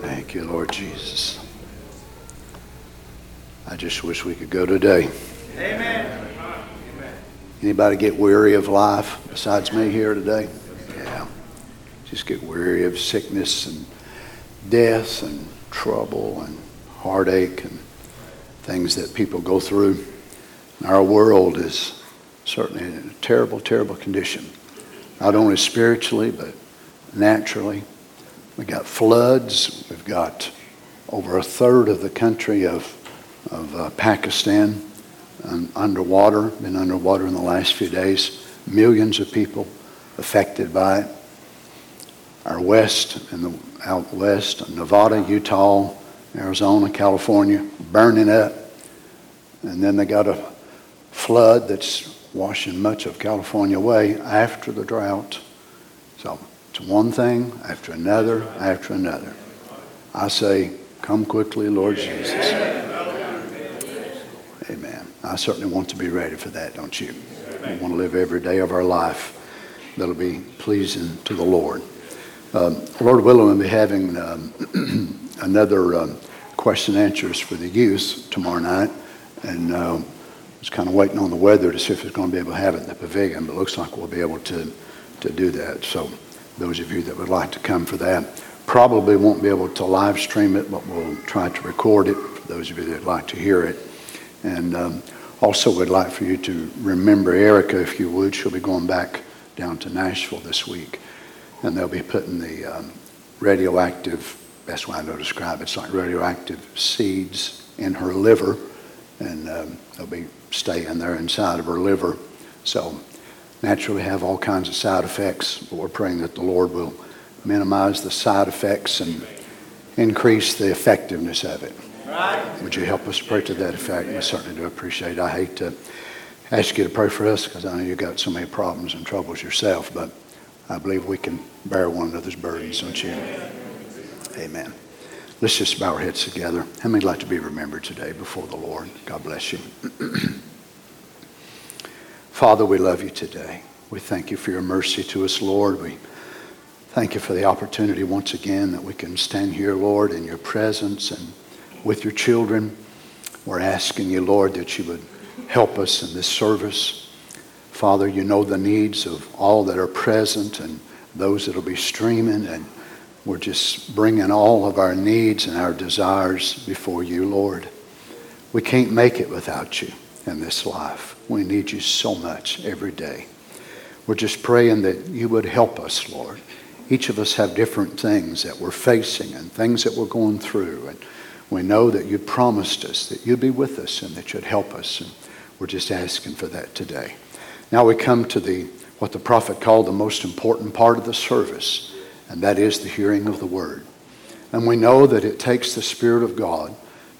Thank you, Lord Jesus. I just wish we could go today. Amen. Anybody get weary of life besides me here today? Yeah. Just get weary of sickness and death and trouble and heartache and things that people go through. Our world is certainly in a terrible, terrible condition, not only spiritually, but naturally. We've got floods. We've got over a third of the country of, of uh, Pakistan um, underwater, been underwater in the last few days. Millions of people affected by it. Our west and the out west, Nevada, Utah, Arizona, California, burning up. And then they got a flood that's washing much of California away after the drought. So it's one thing after another after another. I say, come quickly, Lord Jesus. Amen. I certainly want to be ready for that, don't you? We want to live every day of our life that'll be pleasing to the Lord. Um, Lord willing, we'll be having um, another um, question and answers for the youth tomorrow night. And uh, was kind of waiting on the weather to see if it's going to be able to have it in the pavilion, but it looks like we'll be able to, to do that. So those of you that would like to come for that, probably won't be able to live stream it, but we'll try to record it for those of you that would like to hear it. And um, also would like for you to remember Erica, if you would. She'll be going back down to Nashville this week. And they'll be putting the um, radioactive, best way I know to describe it, it's like radioactive seeds in her liver. And um, they'll be staying there inside of her liver. So naturally have all kinds of side effects, but we're praying that the Lord will minimize the side effects and increase the effectiveness of it. Right. Would you help us pray to that effect? We certainly do appreciate it. I hate to ask you to pray for us because I know you've got so many problems and troubles yourself, but I believe we can bear one another's burdens, don't you? Amen. Let's just bow our heads together. How many would like to be remembered today before the Lord? God bless you. Father, we love you today. We thank you for your mercy to us, Lord. We thank you for the opportunity once again that we can stand here, Lord, in your presence and with your children. We're asking you, Lord, that you would help us in this service. Father, you know the needs of all that are present and those that will be streaming, and we're just bringing all of our needs and our desires before you, Lord. We can't make it without you in this life. We need you so much every day. We're just praying that you would help us, Lord. Each of us have different things that we're facing and things that we're going through. And we know that you promised us that you'd be with us and that you'd help us. And we're just asking for that today. Now we come to the what the prophet called the most important part of the service, and that is the hearing of the word. And we know that it takes the Spirit of God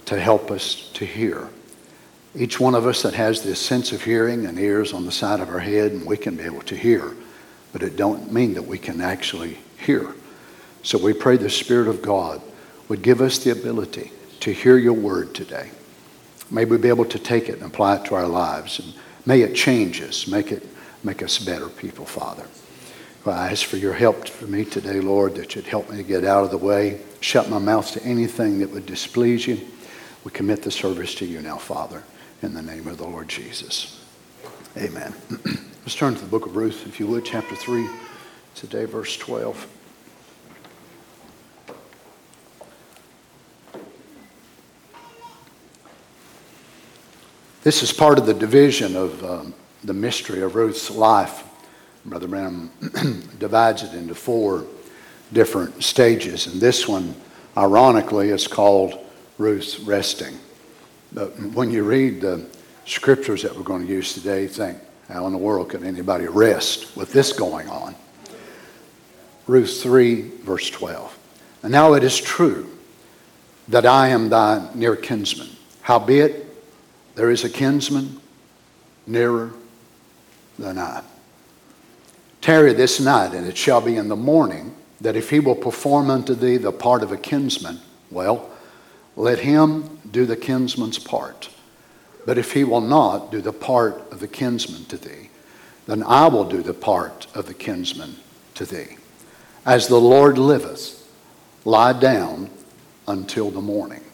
to help us to hear. Each one of us that has this sense of hearing and ears on the side of our head, and we can be able to hear, but it don't mean that we can actually hear. So we pray the Spirit of God would give us the ability to hear your word today. May we be able to take it and apply it to our lives. And may it change us, make, it, make us better people, Father. Well, I ask for your help for me today, Lord, that you'd help me to get out of the way, shut my mouth to anything that would displease you. We commit the service to you now, Father, in the name of the Lord Jesus. Amen. Let's turn to the book of Ruth, if you would, chapter 3, today, verse 12. This is part of the division of um, the mystery of Ruth's life. Brother Branham divides it into four different stages, and this one, ironically, is called Ruth's resting. But when you read the scriptures that we're going to use today, think, how in the world could anybody rest with this going on? Ruth 3, verse 12. And now it is true that I am thy near kinsman. Howbeit, there is a kinsman nearer than I. Tarry this night, and it shall be in the morning that if he will perform unto thee the part of a kinsman, well, let him do the kinsman's part. But if he will not do the part of the kinsman to thee, then I will do the part of the kinsman to thee. As the Lord liveth, lie down until the morning.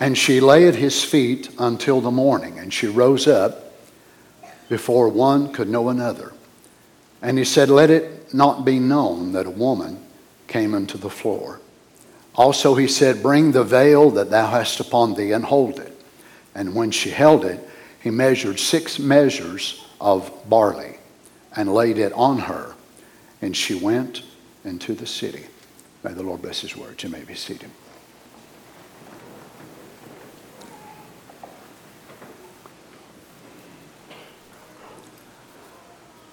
And she lay at his feet until the morning, and she rose up before one could know another. And he said, Let it not be known that a woman came into the floor. Also, he said, Bring the veil that thou hast upon thee and hold it. And when she held it, he measured six measures of barley and laid it on her. And she went into the city. May the Lord bless his words. You may be seated.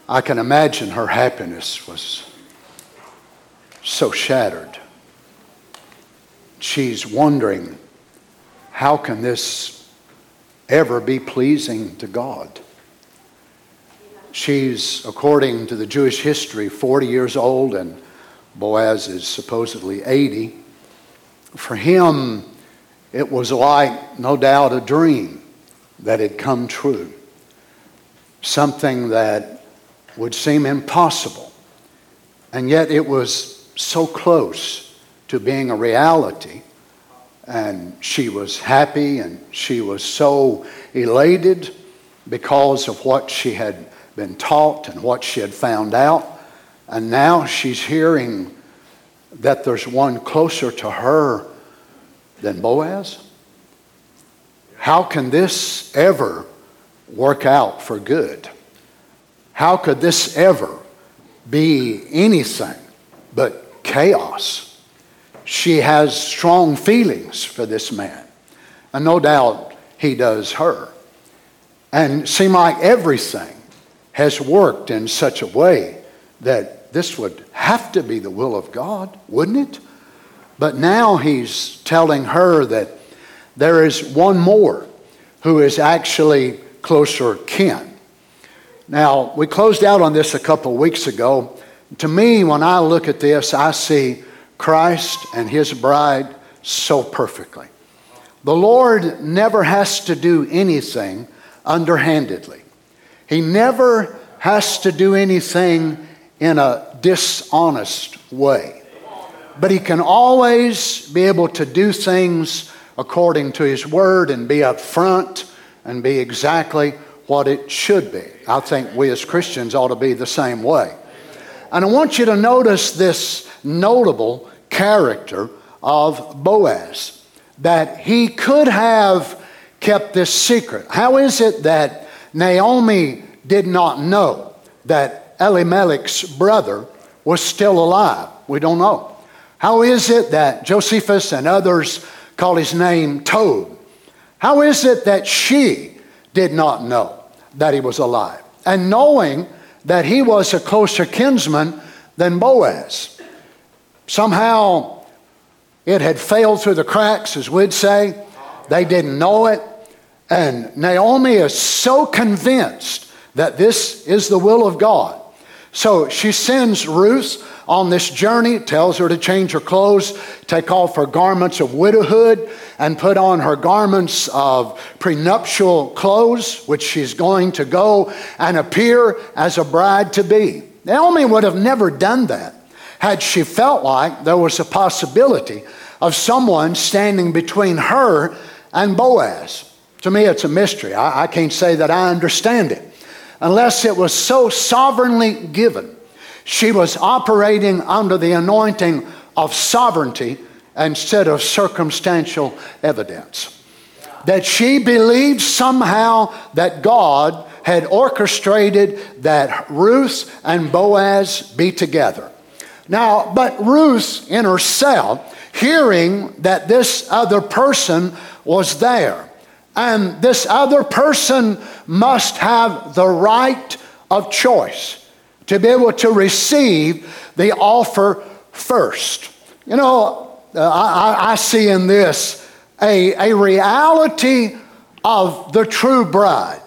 I can imagine her happiness was so shattered. She's wondering, how can this ever be pleasing to God? She's, according to the Jewish history, 40 years old, and Boaz is supposedly 80. For him, it was like, no doubt, a dream that had come true. Something that would seem impossible. And yet it was so close to being a reality. And she was happy and she was so elated because of what she had been taught and what she had found out. And now she's hearing that there's one closer to her than Boaz. How can this ever work out for good? How could this ever be anything but chaos? She has strong feelings for this man, and no doubt he does her. And it seemed like everything has worked in such a way that this would have to be the will of God, wouldn't it? But now he's telling her that there is one more who is actually closer kin. Now, we closed out on this a couple of weeks ago. To me, when I look at this, I see Christ and his bride so perfectly. The Lord never has to do anything underhandedly, He never has to do anything in a dishonest way. But He can always be able to do things according to His word and be upfront and be exactly what it should be. I think we as Christians ought to be the same way. And I want you to notice this notable character of Boaz, that he could have kept this secret. How is it that Naomi did not know that Elimelech's brother was still alive? We don't know. How is it that Josephus and others call his name Tob? How is it that she did not know? that he was alive, and knowing that he was a closer kinsman than Boaz. Somehow it had failed through the cracks, as we'd say. They didn't know it. And Naomi is so convinced that this is the will of God. So she sends Ruth on this journey, tells her to change her clothes, take off her garments of widowhood, and put on her garments of prenuptial clothes, which she's going to go and appear as a bride to be. Naomi would have never done that had she felt like there was a possibility of someone standing between her and Boaz. To me, it's a mystery. I, I can't say that I understand it unless it was so sovereignly given she was operating under the anointing of sovereignty instead of circumstantial evidence. That she believed somehow that God had orchestrated that Ruth and Boaz be together. Now, but Ruth in herself, hearing that this other person was there, and this other person must have the right of choice to be able to receive the offer first. You know, uh, I, I, see in this a, a reality of the true bride.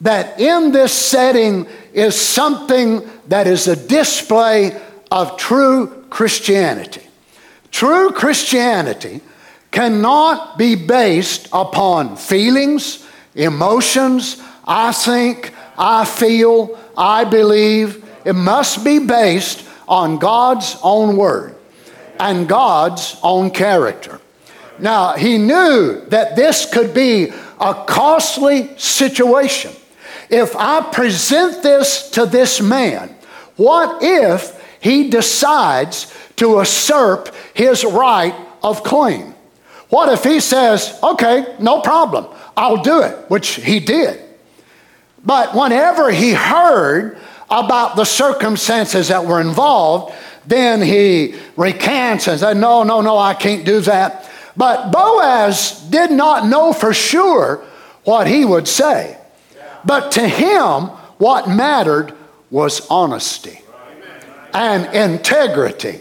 That in this setting is something that is a display of true Christianity. True Christianity cannot be based upon feelings, emotions, I think, I feel, I believe, it must be based on God's own word and God's own character. Now, he knew that this could be a costly situation. If I present this to this man, what if he decides to usurp his right of claim? What if he says, okay, no problem, I'll do it, which he did. But whenever he heard about the circumstances that were involved, then he recants and said, No, no, no, I can't do that. But Boaz did not know for sure what he would say. But to him, what mattered was honesty and integrity.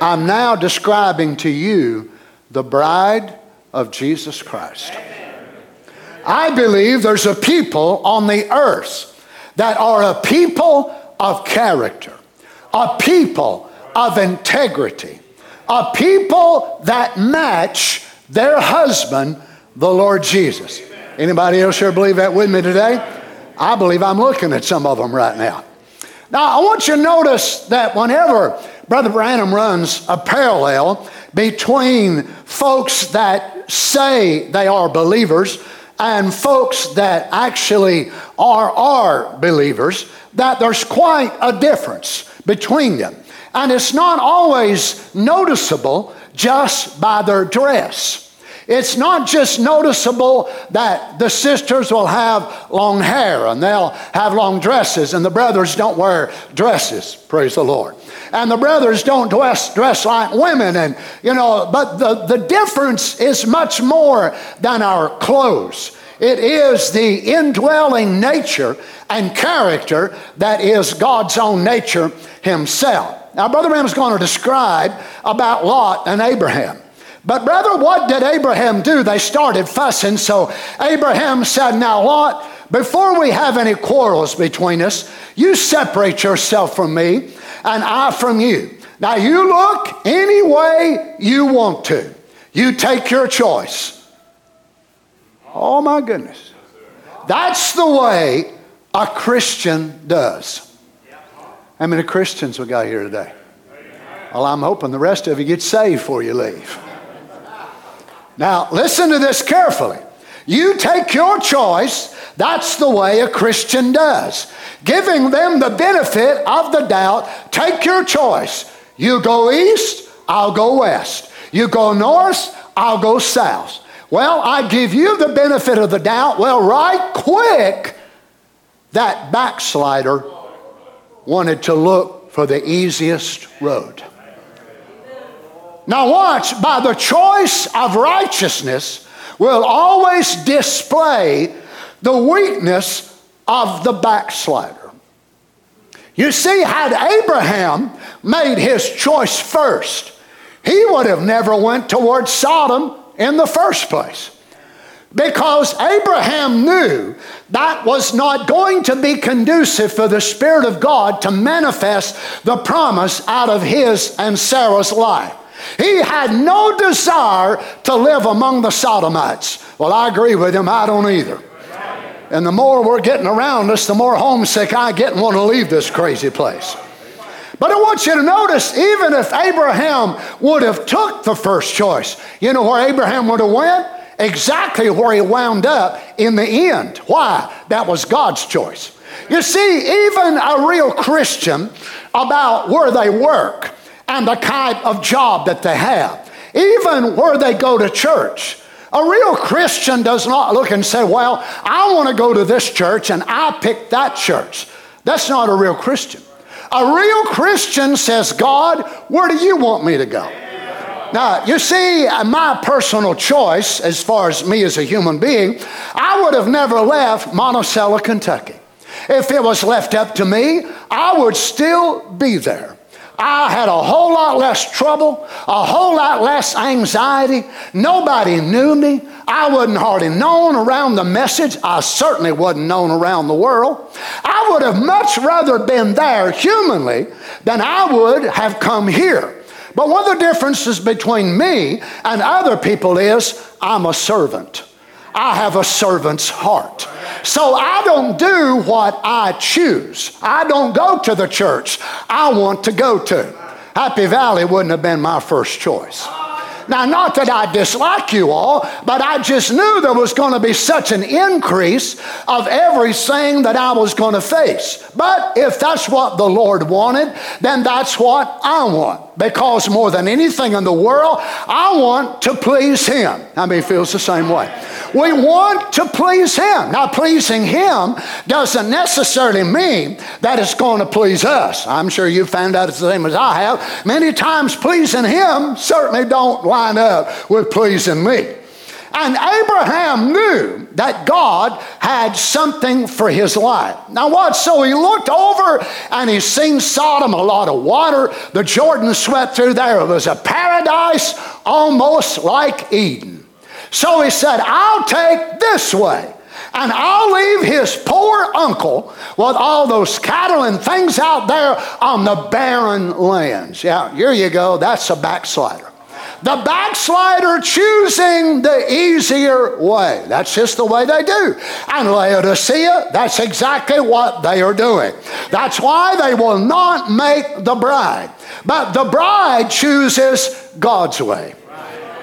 I'm now describing to you the bride of Jesus Christ. I believe there's a people on the earth that are a people of character, a people of integrity, a people that match their husband, the Lord Jesus. Anybody else here believe that with me today? I believe I'm looking at some of them right now. Now, I want you to notice that whenever Brother Branham runs a parallel between folks that say they are believers and folks that actually are, are believers, that there's quite a difference between them. And it's not always noticeable just by their dress. It's not just noticeable that the sisters will have long hair and they'll have long dresses, and the brothers don't wear dresses, praise the Lord. And the brothers don't dress, dress like women, and you know, but the, the difference is much more than our clothes. It is the indwelling nature and character that is God's own nature Himself. Now, Brother Branham is going to describe about Lot and Abraham. But, brother, what did Abraham do? They started fussing. So Abraham said, Now, Lot, before we have any quarrels between us, you separate yourself from me and I from you. Now, you look any way you want to. You take your choice. Oh, my goodness. That's the way a Christian does. How many Christians we got here today? Well, I'm hoping the rest of you get saved before you leave. Now, listen to this carefully. You take your choice. That's the way a Christian does. Giving them the benefit of the doubt. Take your choice. You go east, I'll go west. You go north, I'll go south. Well, I give you the benefit of the doubt. Well, right quick, that backslider wanted to look for the easiest road. Now, watch, by the choice of righteousness will always display the weakness of the backslider. You see, had Abraham made his choice first, he would have never went towards Sodom in the first place. Because Abraham knew that was not going to be conducive for the Spirit of God to manifest the promise out of his and Sarah's life. He had no desire to live among the Sodomites. Well, I agree with him, I don't either. And the more we're getting around us, the more homesick I get and want to leave this crazy place. But I want you to notice, even if Abraham would have took the first choice, you know where Abraham would have went? Exactly where he wound up in the end. Why? That was God's choice. You see, even a real Christian about where they work, and the kind of job that they have, even where they go to church. A real Christian does not look and say, Well, I want to go to this church and I pick that church. That's not a real Christian. A real Christian says, God, where do you want me to go? Now, you see, uh, my personal choice, as far as me as a human being, I would have never left Monticello, Kentucky. If it was left up to me, I would still be there. I had a whole lot less trouble, a whole lot less anxiety. Nobody knew me. I wasn't hardly known around the message. I certainly wasn't known around the world. I would have much rather been there humanly than I would have come here. But one of the differences between me and other people is I'm a servant. I have a servant's heart. So I don't do what I choose. I don't go to the church I want to go to. Happy Valley wouldn't have been my first choice. Now, not that I dislike you all, but I just knew there was going to be such an increase of everything that I was going to face. But if that's what the Lord wanted, then that's what I want. Because more than anything in the world, I want to please Him. How many feels the same way? We want to please Him. Now, pleasing Him doesn't necessarily mean that it's going to please us. I'm sure you found out it's the same as I have. Many times, pleasing Him certainly don't line up with pleasing me. And Abraham knew that God had something for his life. Now, what? So he looked over and he seen Sodom, a lot of water. The Jordan swept through there. It was a paradise almost like Eden. So he said, I'll take this way. And I'll leave his poor uncle with all those cattle and things out there on the barren lands. Yeah, here you go. That's a backslider. The backslider choosing the easier way. That's just the way they do. And Laodicea, that's exactly what they are doing. That's why they will not make the bride. But the bride chooses God's way.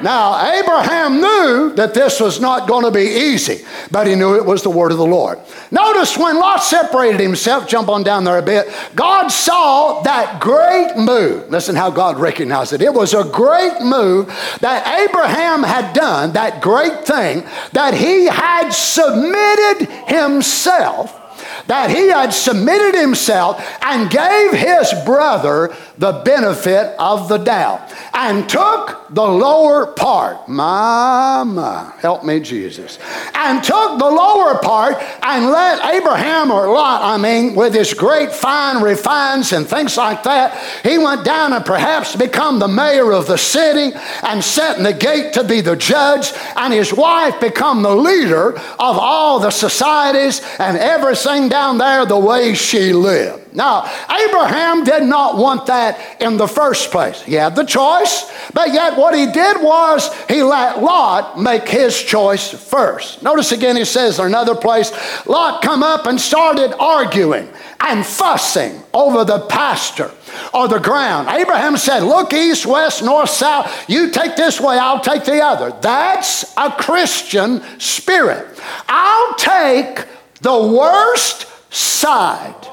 Now, Abraham knew that this was not going to be easy, but he knew it was the word of the Lord. Notice when Lot separated himself, jump on down there a bit, God saw that great move. Listen how God recognized it. It was a great move that Abraham had done, that great thing, that he had submitted himself that he had submitted himself and gave his brother the benefit of the doubt and took the lower part. My, help me, Jesus. And took the lower part and let Abraham or Lot, I mean, with his great fine refines and things like that, he went down and perhaps become the mayor of the city and set in the gate to be the judge, and his wife become the leader of all the societies and everything down there the way she lived. Now, Abraham did not want that in the first place. He had the choice, but yet what he did was he let Lot make his choice first. Notice again, he says in another place, Lot come up and started arguing and fussing over the pasture or the ground. Abraham said, Look east, west, north, south. You take this way, I'll take the other. That's a Christian spirit. I'll take the worst side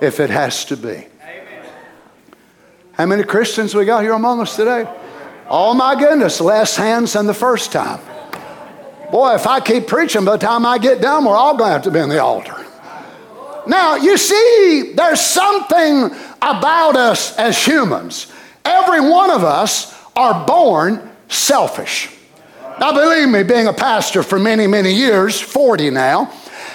if it has to be. How many Christians we got here among us today? Oh my goodness, less hands than the first time. Boy, if I keep preaching, by the time I get done, we're all going to have to be in the altar. Now, you see, there's something about us as humans. Every one of us are born selfish. Now, believe me, being a pastor for many, many years, 40 now,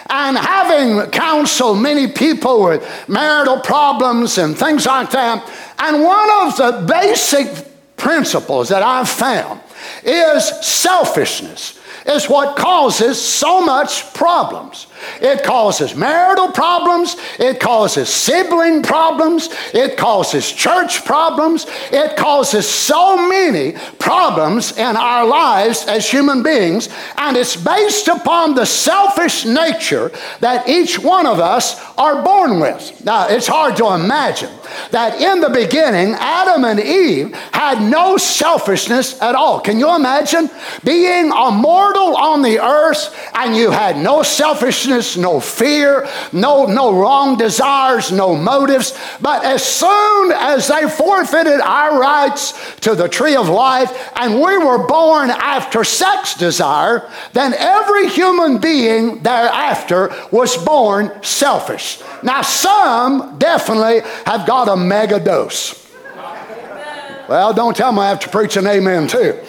and having counseled many people with marital problems and things like that, and one of the basic principles that I've found is selfishness is what causes so much problems. It causes marital problems. It causes sibling problems. It causes church problems. It causes so many problems in our lives as human beings. And it's based upon the selfish nature that each one of us are born with. Now, it's hard to imagine that in the beginning, Adam and Eve had no selfishness at all. Can you imagine being a mortal on the earth and you had no selfishness, no fear, no, no wrong desires, no motives? But as soon as they forfeited our rights to the tree of life and we were born after sex desire, then every human being thereafter was born selfish. Now, some definitely have got a mega dose. Well, don't tell me I have to preach an amen too.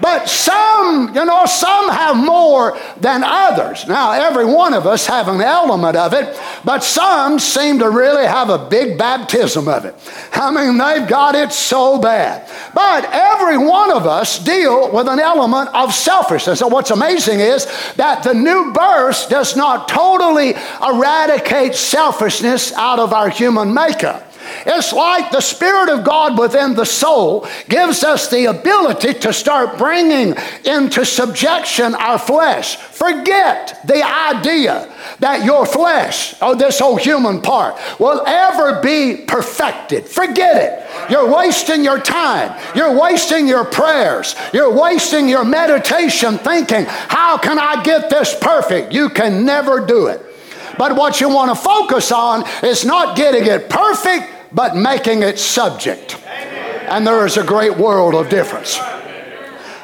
But some, you know, some have more than others. Now, every one of us have an element of it, but some seem to really have a big baptism of it. I mean, they've got it so bad. But every one of us deal with an element of selfishness. And what's amazing is that the new birth does not totally eradicate selfishness out of our human makeup. It's like the Spirit of God within the soul gives us the ability to start bringing into subjection our flesh. Forget the idea that your flesh, or this whole human part, will ever be perfected. Forget it. You're wasting your time. You're wasting your prayers. You're wasting your meditation thinking, how can I get this perfect? You can never do it. But what you want to focus on is not getting it perfect, but making it subject. And there is a great world of difference.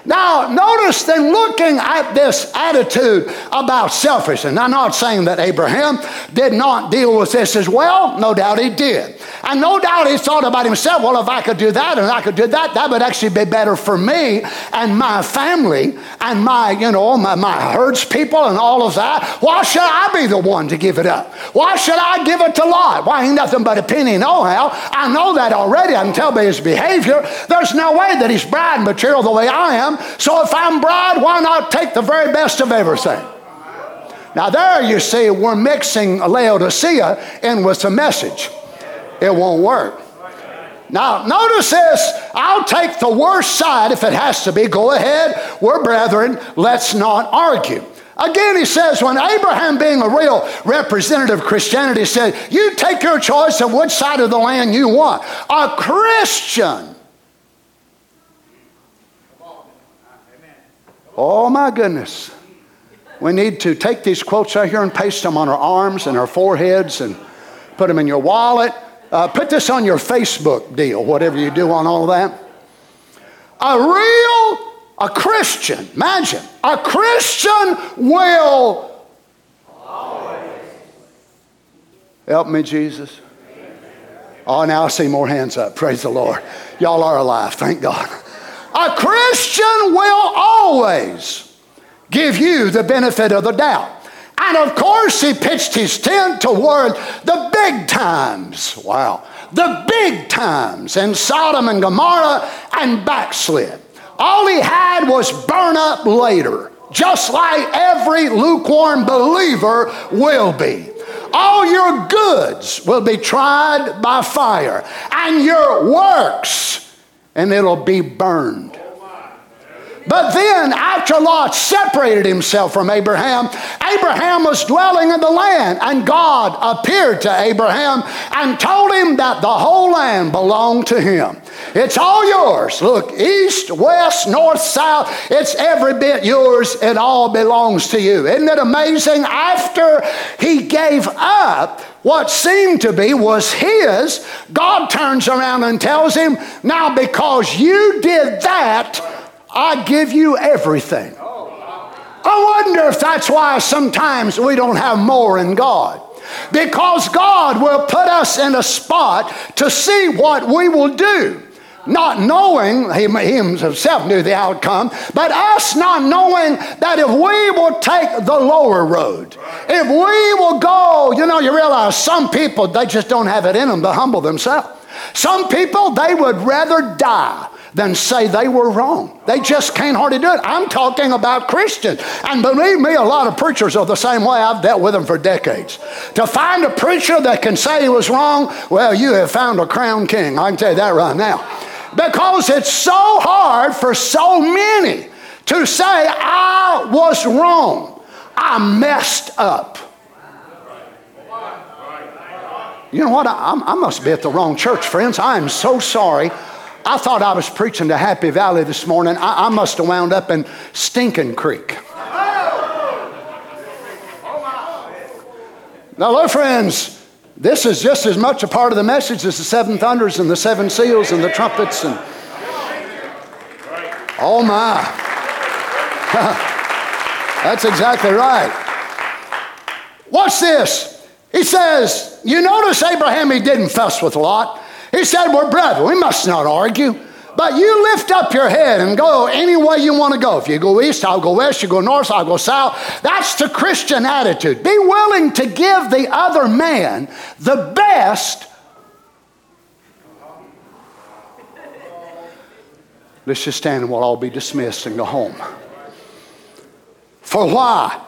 Now, notice then looking at this attitude about selfishness. I'm not saying that Abraham did not deal with this as well. No doubt he did. And no doubt he thought about himself, well, if I could do that and I could do that, that would actually be better for me and my family and my, you know, my, my herds people and all of that. Why should I be the one to give it up? Why should I give it to Lot? Why ain't nothing but a penny no how? I know that already. I can tell by his behavior. There's no way that he's bride material the way I am. So if I'm bride, why not take the very best of everything? Now, there you see, we're mixing Laodicea in with the message. It won't work. Now, notice this. I'll take the worst side if it has to be. Go ahead. We're brethren. Let's not argue. Again, he says, when Abraham, being a real representative of Christianity, said, You take your choice of which side of the land you want. A Christian Oh my goodness. We need to take these quotes right here and paste them on our arms and our foreheads and put them in your wallet. Uh, put this on your Facebook deal, whatever you do on all of that. A real, a Christian, imagine, a Christian will always. Help me, Jesus. Oh, now I see more hands up. Praise the Lord. Y'all are alive. Thank God. A Christian will always give you the benefit of the doubt. And of course, he pitched his tent toward the big times. Wow. The big times in Sodom and Gomorrah and backslid. All he had was burn up later, just like every lukewarm believer will be. All your goods will be tried by fire, and your works and it'll be burned. But then, after Lot separated himself from Abraham, Abraham was dwelling in the land, and God appeared to Abraham and told him that the whole land belonged to him. It's all yours. Look, east, west, north, south, it's every bit yours. It all belongs to you. Isn't it amazing? After he gave up what seemed to be was his, God turns around and tells him, Now, because you did that, I give you everything. I wonder if that's why sometimes we don't have more in God. Because God will put us in a spot to see what we will do not knowing, he, himself knew the outcome, but us not knowing that if we will take the lower road, if we will go, you know, you realize some people, they just don't have it in them to humble themselves. Some people, they would rather die than say they were wrong. They just can't hardly do it. I'm talking about Christians. And believe me, a lot of preachers are the same way. I've dealt with them for decades. To find a preacher that can say he was wrong, well, you have found a crown king. I can tell you that right now. Because it's so hard for so many to say, I was wrong. I messed up. You know what? I, I, must be at the wrong church, friends. I am so sorry. I thought I was preaching to Happy Valley this morning. I, I must have wound up in Stinking Creek. Now, look, friends, this is just as much a part of the message as the seven thunders and the seven seals and the trumpets and oh my. That's exactly right. What's this. He says you notice abraham he didn't fuss with lot he said we're brethren we must not argue but you lift up your head and go any way you want to go. If you go east, I'll go west. You go north, I'll go south. That's the Christian attitude. Be willing to give the other man the best. Let's just stand and we'll all be dismissed and go home. For why?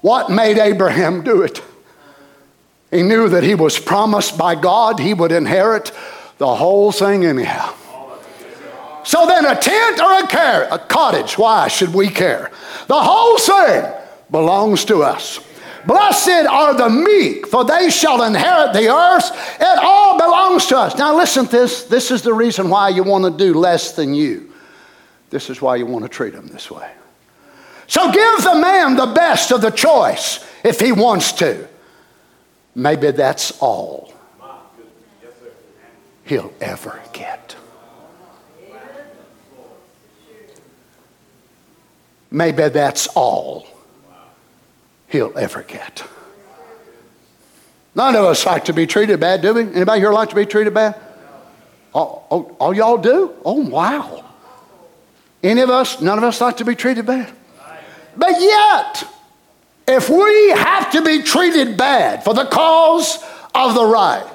What made Abraham do it? He knew that he was promised by God he would inherit the whole thing anyhow. So then, a tent or a, care, a cottage, why should we care? The whole thing belongs to us. Blessed are the meek, for they shall inherit the earth. It all belongs to us. Now, listen to this. This is the reason why you want to do less than you. This is why you want to treat them this way. So, give the man the best of the choice if he wants to. Maybe that's all he'll ever get. Maybe that's all he'll ever get. None of us like to be treated bad, do we? Anybody here like to be treated bad? All, all, all y'all do? Oh, wow. Any of us, none of us like to be treated bad. But yet, if we have to be treated bad for the cause of the right,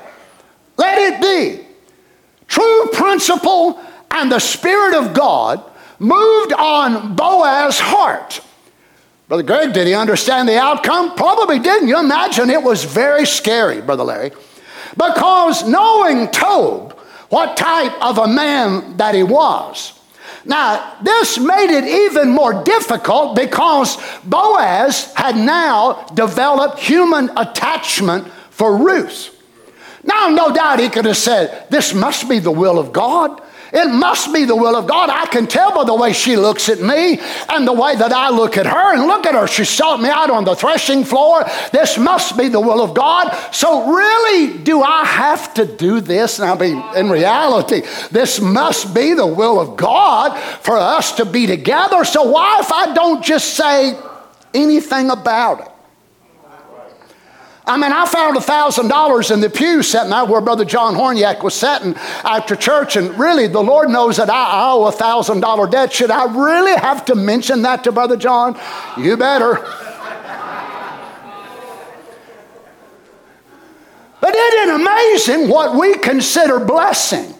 let it be. True principle and the Spirit of God moved on Boaz's heart. Brother Greg, did he understand the outcome? Probably didn't. You imagine it was very scary, Brother Larry. Because knowing Tob, what type of a man that he was. Now, this made it even more difficult because Boaz had now developed human attachment for Ruth. Now, no doubt he could have said, This must be the will of God. It must be the will of God. I can tell by the way she looks at me and the way that I look at her. And look at her. She sought me out on the threshing floor. This must be the will of God. So, really, do I have to do this? And I mean, in reality, this must be the will of God for us to be together. So, why if I don't just say anything about it? I mean, I found $1,000 in the pew sitting there where Brother John Horniak was sitting after church, and really, the Lord knows that I owe a $1,000 debt. Should I really have to mention that to Brother John? You better. But isn't it amazing what we consider blessing?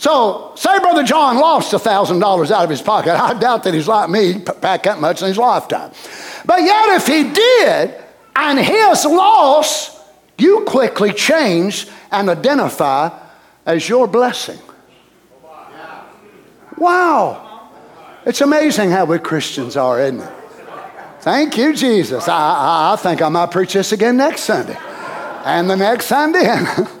So, say Brother John lost $1,000 out of his pocket. I doubt that he's like me, pack that much in his lifetime. But yet, if he did, and his loss, you quickly change and identify as your blessing. Wow. It's amazing how we Christians are, isn't it? Thank you, Jesus. I, I, I think I might preach this again next Sunday. And the next Sunday.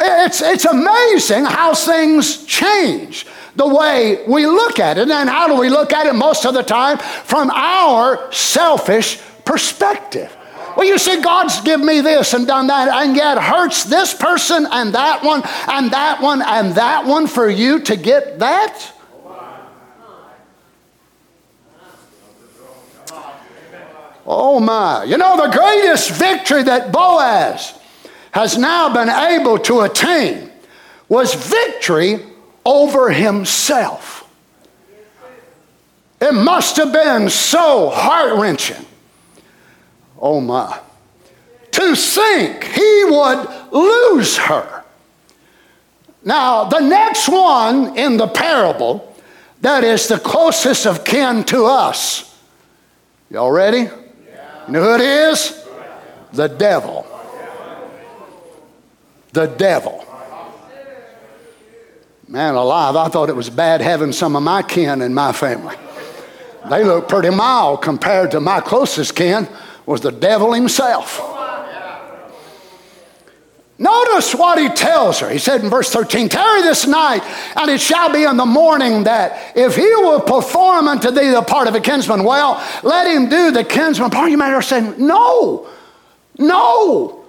It's, it's amazing how things change the way we look at it. And how do we look at it most of the time? From our selfish perspective. Well, you see, God's given me this and done that, and yet hurts this person and that one and that one and that one for you to get that? Oh my. You know, the greatest victory that Boaz has now been able to attain was victory over himself. It must have been so heart wrenching. Oh my. To think he would lose her. Now, the next one in the parable that is the closest of kin to us. Y'all ready? You know who it is? The devil the devil. Man alive, I thought it was bad having some of my kin in my family. They look pretty mild compared to my closest kin was the devil himself. Notice what he tells her. He said in verse 13, Tarry this night, and it shall be in the morning that if he will perform unto thee the part of a kinsman well, let him do the kinsman part. You might are saying, No, no.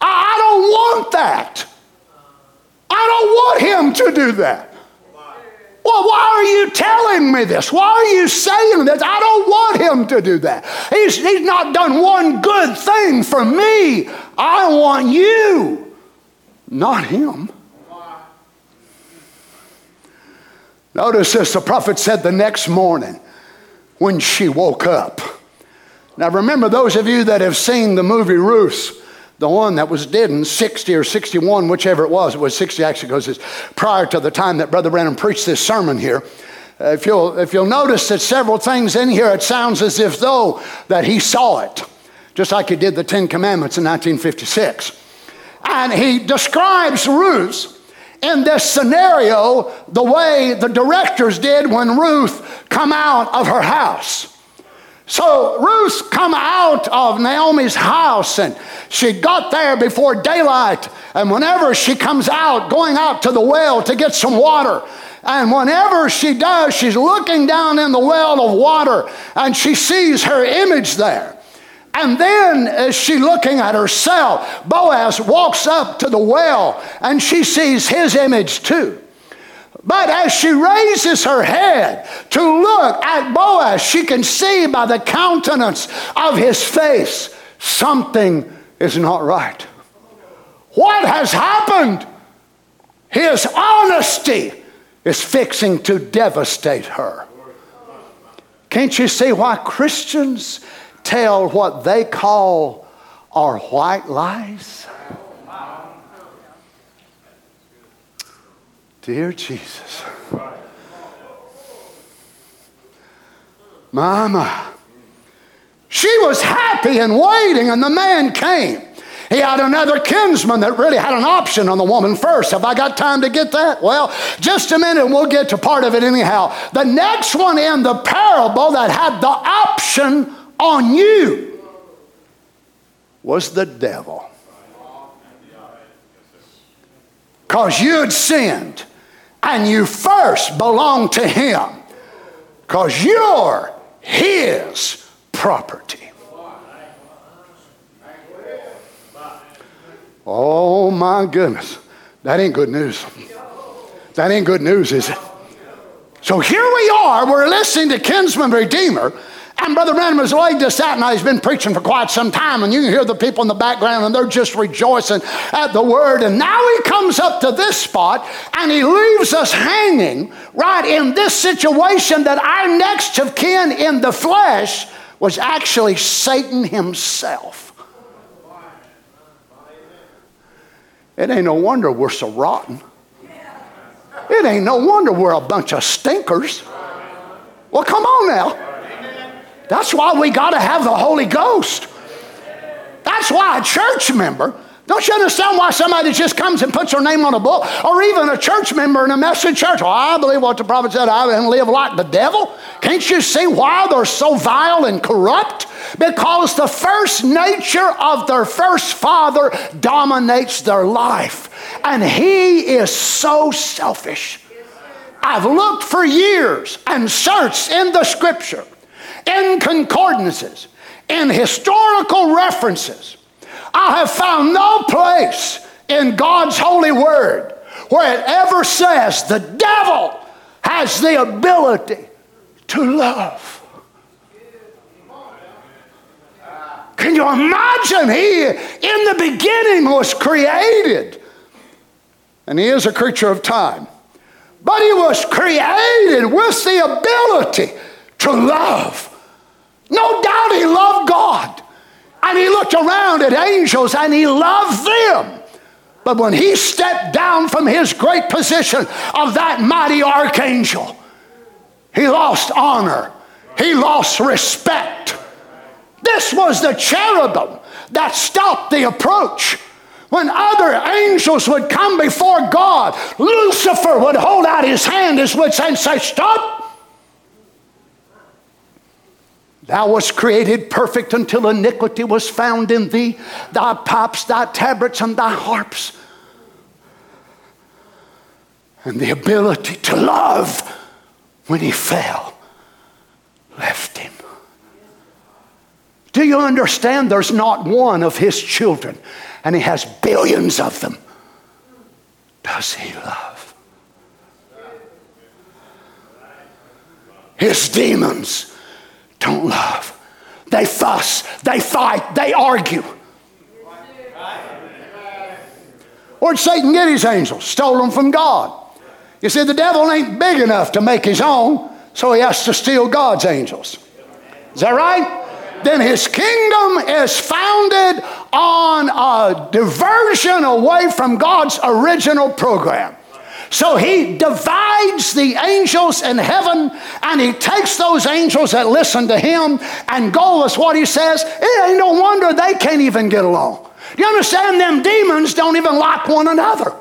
I don't want that. I don't want him to do that. Well, why are you telling me this? Why are you saying this? I don't want him to do that. He's, he's not done one good thing for me. I want you, not him. Notice this the prophet said the next morning when she woke up. Now, remember, those of you that have seen the movie Ruth, the one that was dead in 60 or 61, whichever it was, it was 60 actually, because it's prior to the time that Brother Branham preached this sermon here. Uh, if, you'll, if you'll notice that several things in here, it sounds as if though that he saw it. just like he did the Ten Commandments in 1956. And he describes Ruth in this scenario the way the directors did when Ruth come out of her house. So Ruth come out of Naomi's house and she got there before daylight. And whenever she comes out, going out to the well to get some water, and whenever she does, she's looking down in the well of water and she sees her image there. And then, as she looking at herself, Boaz walks up to the well and she sees his image too. But as she raises her head to look at Boaz, she can see by the countenance of his face something is not right. What has happened? His honesty is fixing to devastate her. Can't you see why Christians tell what they call our white lies? Dear Jesus. Mama. She was happy and waiting, and the man came. He had another kinsman that really had an option on the woman first. Have I got time to get that? Well, just a minute, we'll get to part of it anyhow. The next one in the parable that had the option on you was the devil. Because you had sinned and you first belong to Him because you're His property. Oh my goodness. That ain't good news. That ain't good news, is it? So here we are, we're listening to Kinsman Redeemer and Brother Branham has laid this out, and he's been preaching for quite some time, and you can hear the people in the background, and they're just rejoicing at the word. And now he comes up to this spot, and he leaves us hanging right in this situation that our next of kin in the flesh was actually Satan himself. It ain't no wonder we're so rotten. It ain't no wonder we're a bunch of stinkers. Well, come on now. That's why we got to have the Holy Ghost. That's why a church member, don't you understand why somebody just comes and puts their name on a book? Or even a church member in a message church. Well, I believe what the prophet said, I and live like the devil. Can't you see why they're so vile and corrupt? Because the first nature of their first father dominates their life. And he is so selfish. I've looked for years and searched in the scripture in concordances, in historical references, I have found no place in God's holy word where it ever says the devil has the ability to love. Can you imagine? He, in the beginning, was created. And he is a creature of time. But he was created with the ability to love. No doubt he loved God. And he looked around at angels and he loved them. But when he stepped down from his great position of that mighty archangel, he lost honor, he lost respect. This was the cherubim that stopped the approach. When other angels would come before God, Lucifer would hold out his hand as would say, Stop, Thou wast created perfect until iniquity was found in thee, thy pipes, thy tabrets, and thy harps. And the ability to love when he fell left him. Do you understand? There's not one of his children, and he has billions of them. Does he love? His demons don't love. They fuss, they fight, they argue. Where'd Satan get his angels? Stole them from God. You see, the devil ain't big enough to make his own, so he has to steal God's angels. Is that right? Then his kingdom is founded on a diversion away from God's original program. So he divides the angels in heaven and he takes those angels that listen to him and go with what he says. It ain't no wonder they can't even get along. You understand? Them demons don't even like one another.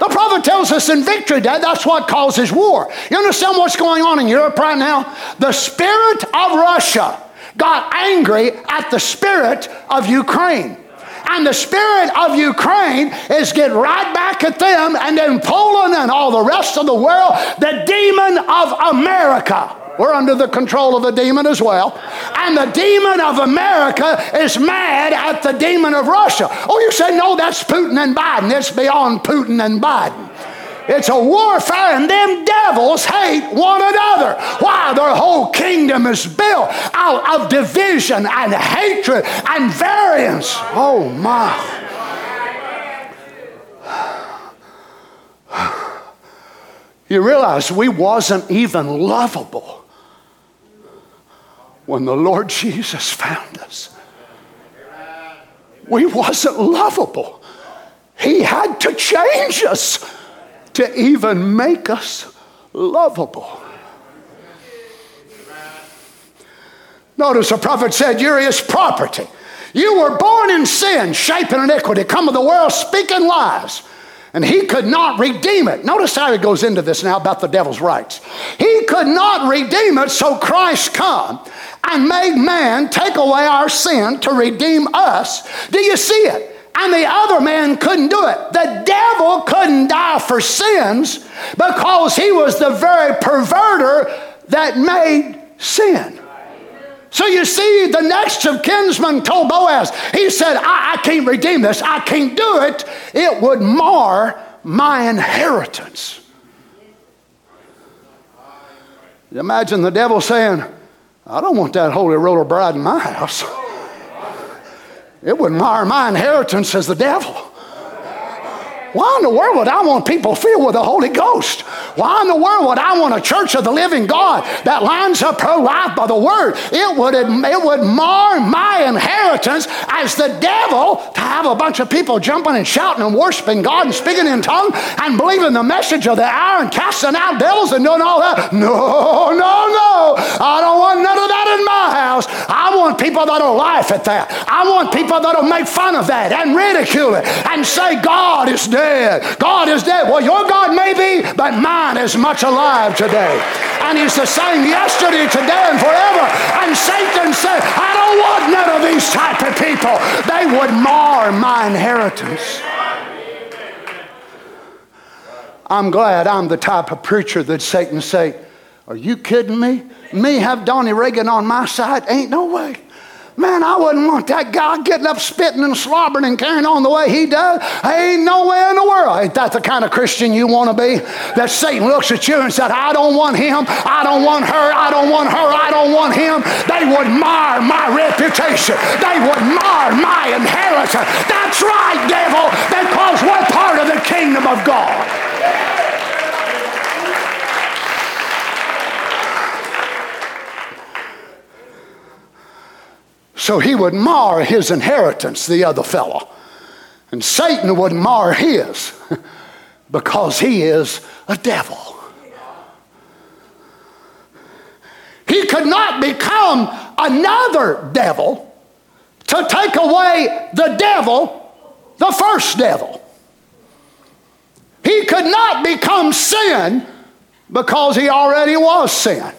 The prophet tells us in Victory Day that's what causes war. You understand what's going on in Europe right now? The spirit of Russia got angry at the spirit of Ukraine. And the spirit of Ukraine is get right back at them, and then Poland and all the rest of the world, the demon of America. We're under the control of the demon as well. And the demon of America is mad at the demon of Russia. Oh, you say, no, that's Putin and Biden. It's beyond Putin and Biden. It's a warfare, and them devils hate one another. Why? Their whole kingdom is built out of division and hatred and variance. Oh, my. You realize we wasn't even lovable when the Lord Jesus found us. We wasn't lovable. He had to change us to even make us lovable. Notice the prophet said, You're his property. You were born in sin, shaping iniquity, come of the world, speaking lies. And he could not redeem it. Notice how he goes into this now about the devil's rights. He could not redeem it, so Christ come and made man take away our sin to redeem us. Do you see it? And the other man couldn't do it. The devil couldn't die for sins because he was the very perverter that made sin. So you see, the next of kinsmen told Boaz, he said, I, I can't redeem this. I can't do it. It would mar my inheritance. Imagine the devil saying, I don't want that holy roller bride in my house. It would mar my inheritance as the devil. Why in the world would I want people filled with the Holy Ghost? Why in the world would I want a church of the living God that lines up her life by the word? It would, it would mar my inheritance as the devil to have a bunch of people jumping and shouting and worshiping God and speaking in tongues and believing the message of the hour and casting out devils and doing all that. No, no, no. I don't want none of that in my house. I want people that'll laugh at that. I want people that'll make fun of that and ridicule it and say God is dead dead. God is dead. Well, your God may be, but mine is much alive today. And He's the same yesterday, today, and forever. And Satan said, I don't want none of these type of people. They would mar my inheritance. I'm glad I'm the type of preacher that Satan say, Are you kidding me? Me have Donnie Reagan on my side? Ain't no way. Man, I wouldn't want that guy getting up spitting and slobbering and carrying on the way he does. Ain't no way in the world. Ain't that the kind of Christian you want to be? That Satan looks at you and said, I don't want him, I don't want her, I don't want her, I don't want him. They would mar my reputation. They would mar my inheritance. That's right, devil, because we're part of the kingdom of God. So he would mar his inheritance, the other fellow. And Satan would mar his because he is a devil. He could not become another devil to take away the devil, the first devil. He could not become sin because he already was sin.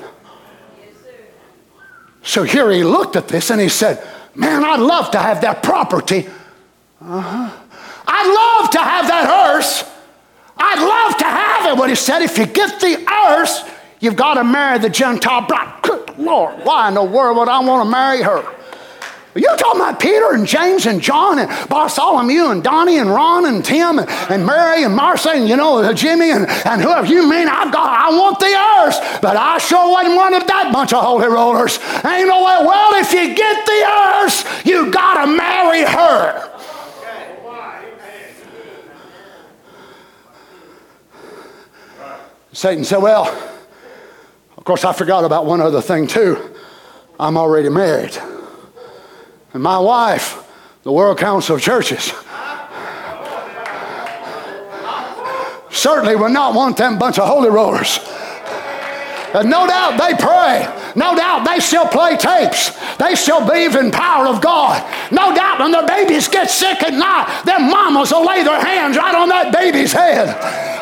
So here he looked at this and he said, Man, I'd love to have that property. Uh-huh. I'd love to have that earth. I'd love to have it. But he said, if you get the earth, you've got to marry the Gentile bride. Good Lord, why in the world would I want to marry her? You're talking about Peter and James and John and Bartholomew and Donnie and Ron and Tim and, and Mary and Martha and you know Jimmy and, and whoever you mean I've got I want the earth, but I sure wasn't one of that bunch of holy rollers. Ain't no way. Well, if you get the earth, you gotta marry her. Satan said, Well, of course, I forgot about one other thing too. I'm already married. And my wife, the World Council of Churches, certainly would not want them bunch of holy rollers. And no doubt they pray. No doubt they still play tapes. They still believe in power of God. No doubt when their babies get sick at night, their mamas will lay their hands right on that baby's head.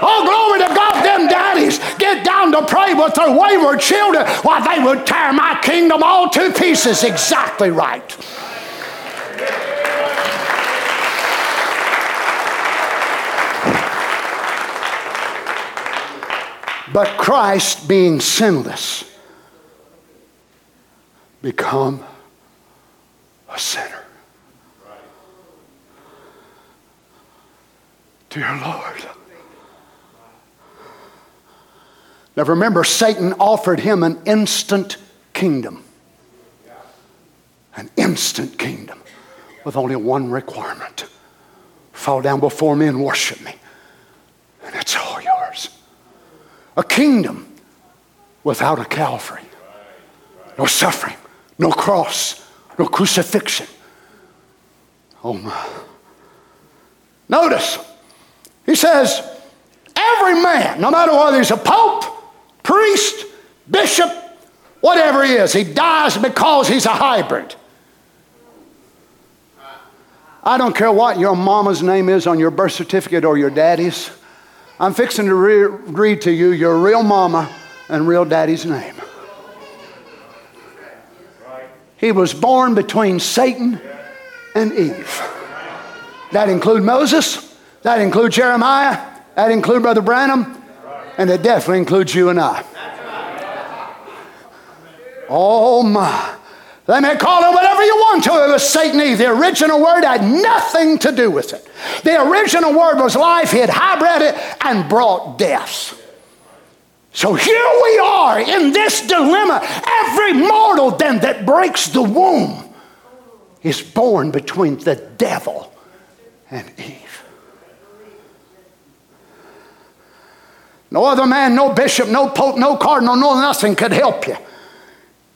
Oh, glory to God, them daddies get down to pray with their wayward children while they would tear my kingdom all to pieces. Exactly right. But Christ, being sinless, become a sinner. Dear Lord. Now remember, Satan offered him an instant kingdom. An instant kingdom with only one requirement fall down before me and worship me, and it's all yours a kingdom without a Calvary. No suffering, no cross, no crucifixion. Oh my. Notice, he says, every man, no matter whether he's a pope, priest, bishop, whatever he is, he dies because he's a hybrid. I don't care what your mama's name is on your birth certificate or your daddy's. I'm fixing to re- read to you your real mama and real daddy's name. He was born between Satan and Eve. That include Moses, that include Jeremiah, that include Brother Branham, and it definitely includes you and I. Oh my. They may call it whatever you want to. It was Satan. The original word had nothing to do with it. The original word was life. He had hybrid it and brought death. So here we are in this dilemma. Every mortal then that breaks the womb is born between the devil and Eve. No other man, no bishop, no pope, no cardinal, no nothing could help you.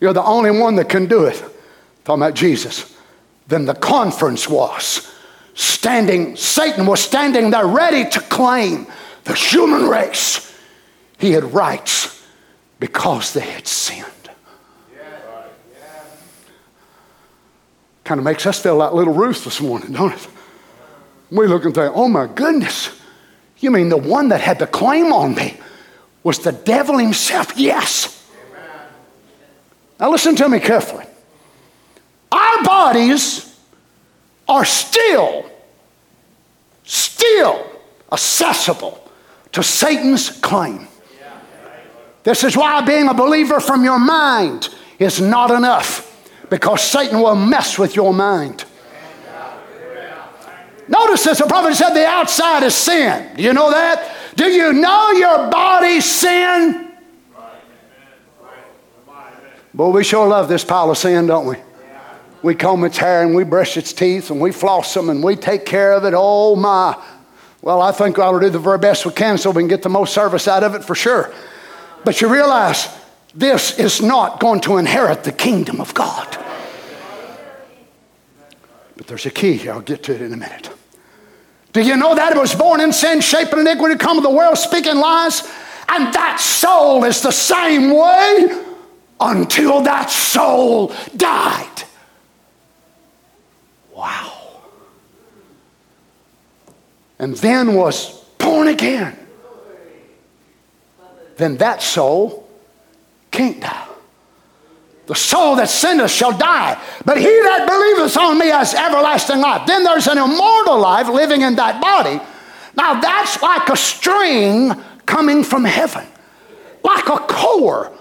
You're the only one that can do it. Talking about Jesus. Then the conference was standing, Satan was standing there ready to claim the human race. He had rights because they had sinned. Kind of makes us feel like little Ruth this morning, don't it? We look and think, oh my goodness, you mean the one that had the claim on me was the devil himself? Yes. Now, listen to me carefully. Our bodies are still, still accessible to Satan's claim. This is why being a believer from your mind is not enough because Satan will mess with your mind. Notice this the prophet said the outside is sin. Do you know that? Do you know your body's sin? Boy, we sure love this pile of sin, don't we? We comb its hair and we brush its teeth and we floss them and we take care of it. Oh my. Well, I think I will do the very best we can so we can get the most service out of it for sure. But you realize this is not going to inherit the kingdom of God. But there's a key. I'll get to it in a minute. Do you know that it was born in sin, shaping iniquity, come to the world, speaking lies? And that soul is the same way until that soul died. Wow. And then was born again. Then that soul can't die. The soul that sinneth shall die, but he that believeth on me has everlasting life. Then there's an immortal life living in that body. Now that's like a string coming from heaven, like a core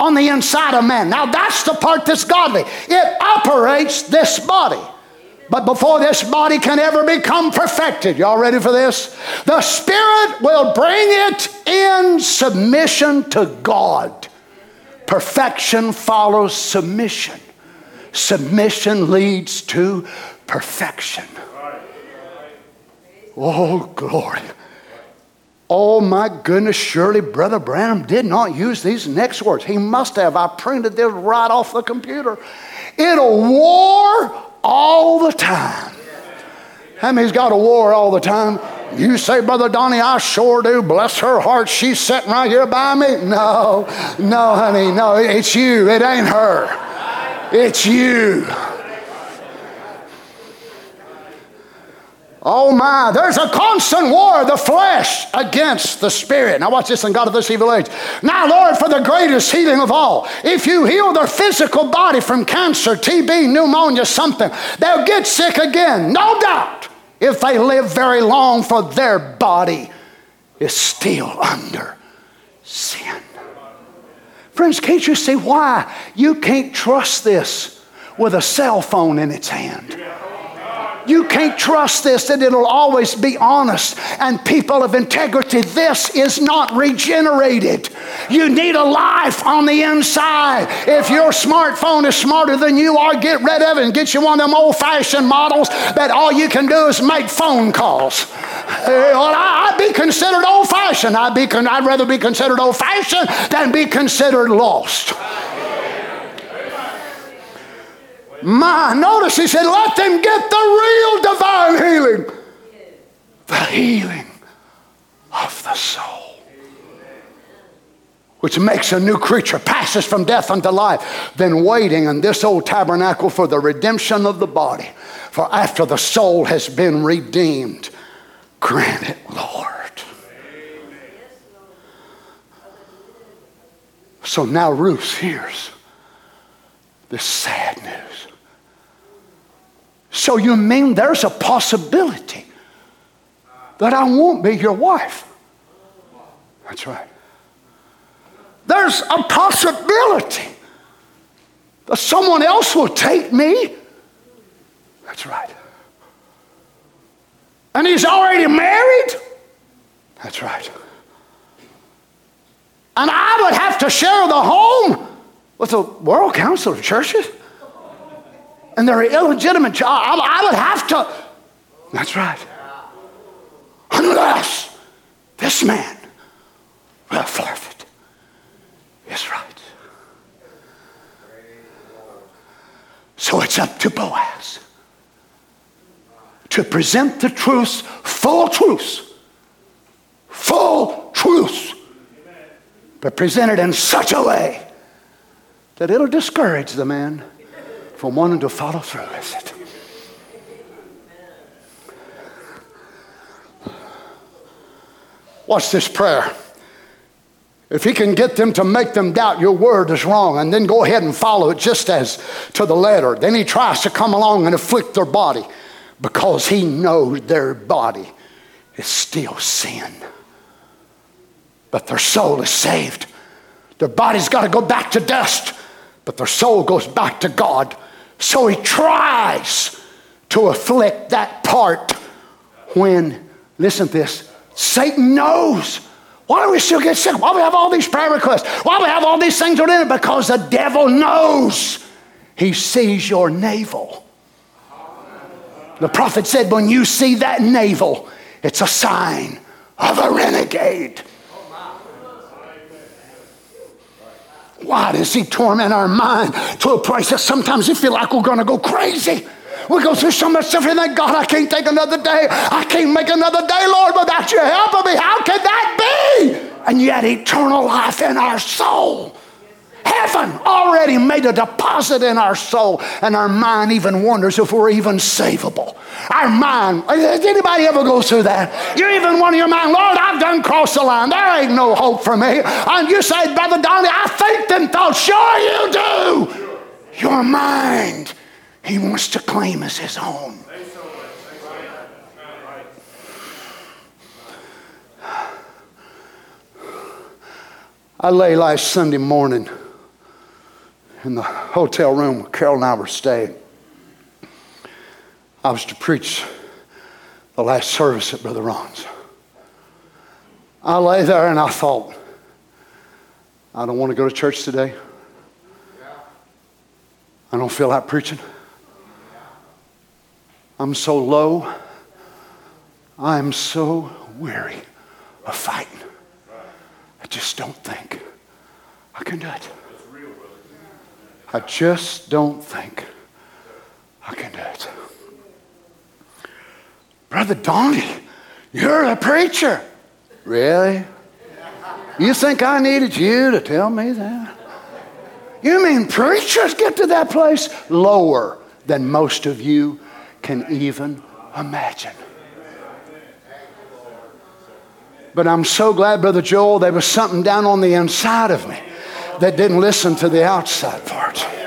on the inside of man. Now that's the part that's godly. It operates this body. But before this body can ever become perfected, y'all ready for this? The Spirit will bring it in submission to God. Perfection follows submission. Submission leads to perfection. Oh, glory. Oh my goodness, surely Brother Branham did not use these next words. He must have. I printed this right off the computer. It'll war all the time. How many's got a war all the time? You say, Brother Donnie, I sure do. Bless her heart. She's sitting right here by me. No, no, honey, no, it's you. It ain't her. It's you. Oh my, there's a constant war of the flesh against the spirit. Now, watch this in God of this evil age. Now, Lord, for the greatest healing of all, if you heal their physical body from cancer, TB, pneumonia, something, they'll get sick again, no doubt, if they live very long, for their body is still under sin. Friends, can't you see why you can't trust this with a cell phone in its hand? You can't trust this, that it'll always be honest and people of integrity. This is not regenerated. You need a life on the inside. If your smartphone is smarter than you are, get rid of it and get you one of them old fashioned models that all you can do is make phone calls. Eh, well, I'd be considered old fashioned. I'd, be, I'd rather be considered old fashioned than be considered lost. My, notice he said, let them get the real divine healing. The healing of the soul. Which makes a new creature, passes from death unto life, then waiting in this old tabernacle for the redemption of the body. For after the soul has been redeemed, grant it, Lord. So now Ruth hears this sad news. So you mean there's a possibility that I won't be your wife? That's right. There's a possibility that someone else will take me. That's right. And he's already married. That's right. And I would have to share the home with the World Council of Churches and they're illegitimate child, I would have to. That's right. Unless this man will forfeit his rights. So it's up to Boaz to present the truth, full truth, full truth, but presented in such a way that it'll discourage the man from wanting to follow through with it. Watch this prayer. If he can get them to make them doubt your word is wrong and then go ahead and follow it just as to the letter, then he tries to come along and afflict their body because he knows their body is still sin. But their soul is saved. Their body's got to go back to dust, but their soul goes back to God so he tries to afflict that part when, listen to this, Satan knows. Why do we still get sick? Why do we have all these prayer requests? Why do we have all these things on it? Because the devil knows. He sees your navel. The prophet said, when you see that navel, it's a sign of a renegade. Why does he torment our mind to a place that sometimes we feel like we're going to go crazy? We go through so much suffering that God, I can't take another day. I can't make another day, Lord, without your help of me. How can that be? And yet, eternal life in our soul. Heaven already made a deposit in our soul, and our mind even wonders if we're even savable. Our mind, does anybody ever go through that? You even wonder your mind, Lord, I've done crossed the line. There ain't no hope for me. And you say, Brother Donnie, I think them thoughts. Sure you do. Your mind, he wants to claim as his own. I lay last Sunday morning in the hotel room where Carol and I were staying. I was to preach the last service at Brother Ron's. I lay there and I thought, I don't want to go to church today. I don't feel like preaching. I'm so low. I'm so weary of fighting. I just don't think I can do it. I just don't think I can do it. Brother Donnie, You're a preacher. Really? You think I needed you to tell me that? You mean preachers get to that place lower than most of you can even imagine? But I'm so glad, Brother Joel, there was something down on the inside of me that didn't listen to the outside part.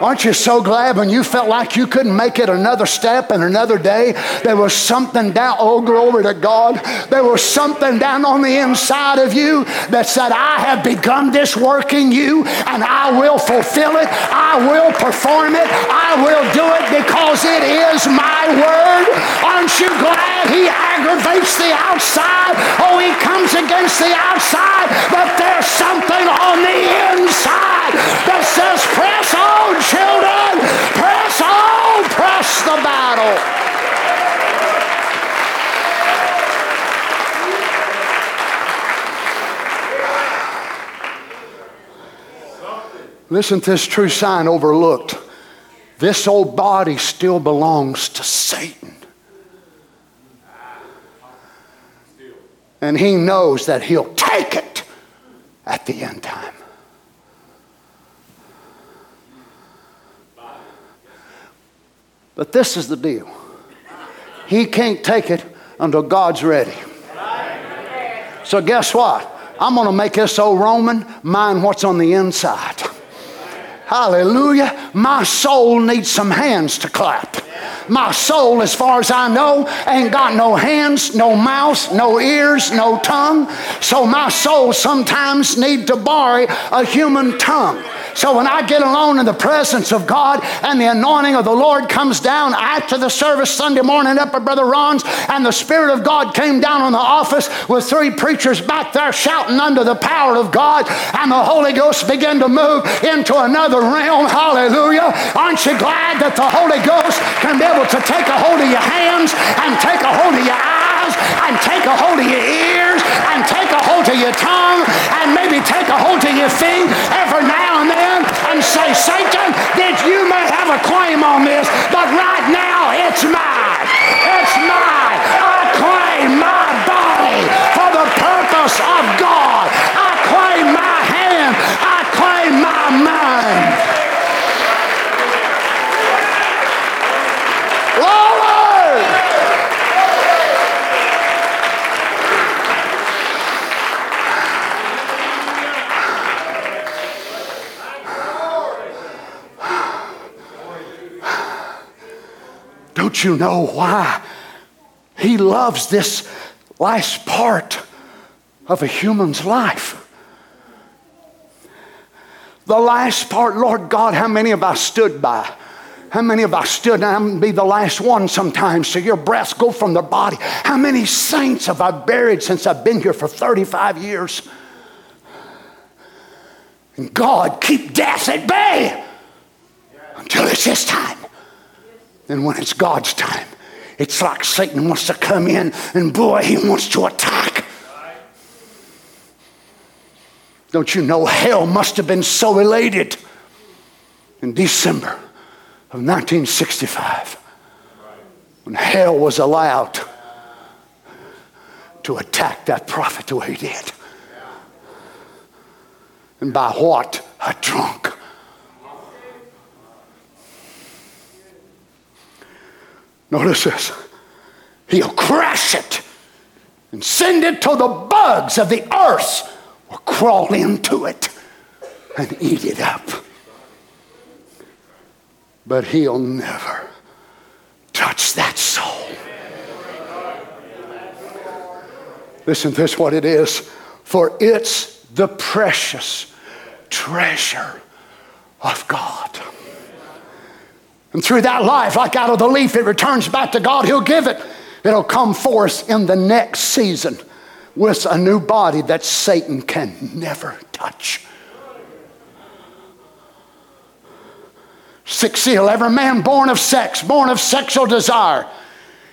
Aren't you so glad when you felt like you couldn't make it another step and another day? There was something down, oh, glory to God. There was something down on the inside of you that said, I have begun this work in you and I will fulfill it. I will perform it. I will do it because it is my word. Aren't you glad he aggravates the outside? Oh, he comes against the outside, but there's something on the inside that says, press on children, press on, press the battle. Listen to this true sign overlooked. This old body still belongs to Satan. And he knows that he'll take it at the end time. But this is the deal He can't take it until God's ready. So, guess what? I'm going to make this old Roman mind what's on the inside. Hallelujah. My soul needs some hands to clap. My soul, as far as I know, ain't got no hands, no mouth, no ears, no tongue. So my soul sometimes need to borrow a human tongue. So when I get alone in the presence of God and the anointing of the Lord comes down after the service Sunday morning up at Brother Ron's, and the Spirit of God came down on the office with three preachers back there shouting under the power of God, and the Holy Ghost began to move into another realm. Hallelujah. Aren't you glad that the Holy Ghost can be able to take a hold of your hands and take a hold of your eyes and take a hold of your ears and take a hold of your tongue and maybe take a hold of your feet every now and then and say, Satan, that you may have a claim on this, but right now it's mine. It's mine. I claim my body for the purpose of God. I claim my hand. I claim my mind. Don't you know why? He loves this last part of a human's life. The last part, Lord God, how many of us stood by? How many of us stood, I'm be the last one sometimes, so your breaths go from their body. How many saints have I buried since I've been here for 35 years? And God, keep death at bay until it's His time. And when it's God's time, it's like Satan wants to come in and boy, he wants to attack. Don't you know hell must have been so elated in December of 1965 when hell was allowed to attack that prophet the way he did. And by what? A drunk. Notice this. He'll crash it and send it to the bugs of the earth will crawl into it and eat it up. But he'll never touch that soul. Listen, this is what it is. For it's the precious treasure of God. And through that life, like out of the leaf, it returns back to God. He'll give it. It'll come forth in the next season with a new body that Satan can never touch. Six seal, every man born of sex, born of sexual desire,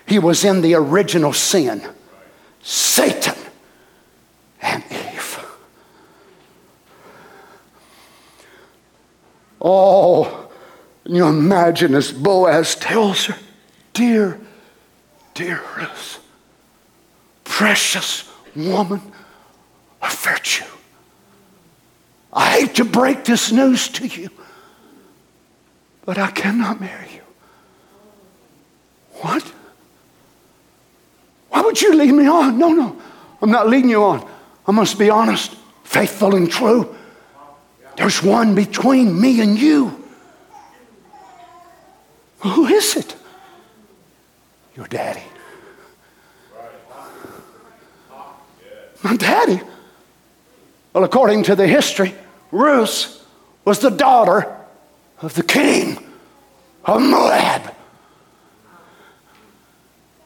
he was in the original sin. Satan and Eve. Oh, and you imagine as Boaz tells her, Dear, dear Ruth, precious woman of virtue. I hate to break this news to you, but I cannot marry you. What? Why would you lead me on? No, no, I'm not leading you on. I must be honest, faithful, and true. There's one between me and you. Who is it? Your daddy. My daddy? Well, according to the history, Ruth was the daughter of the king of Moab.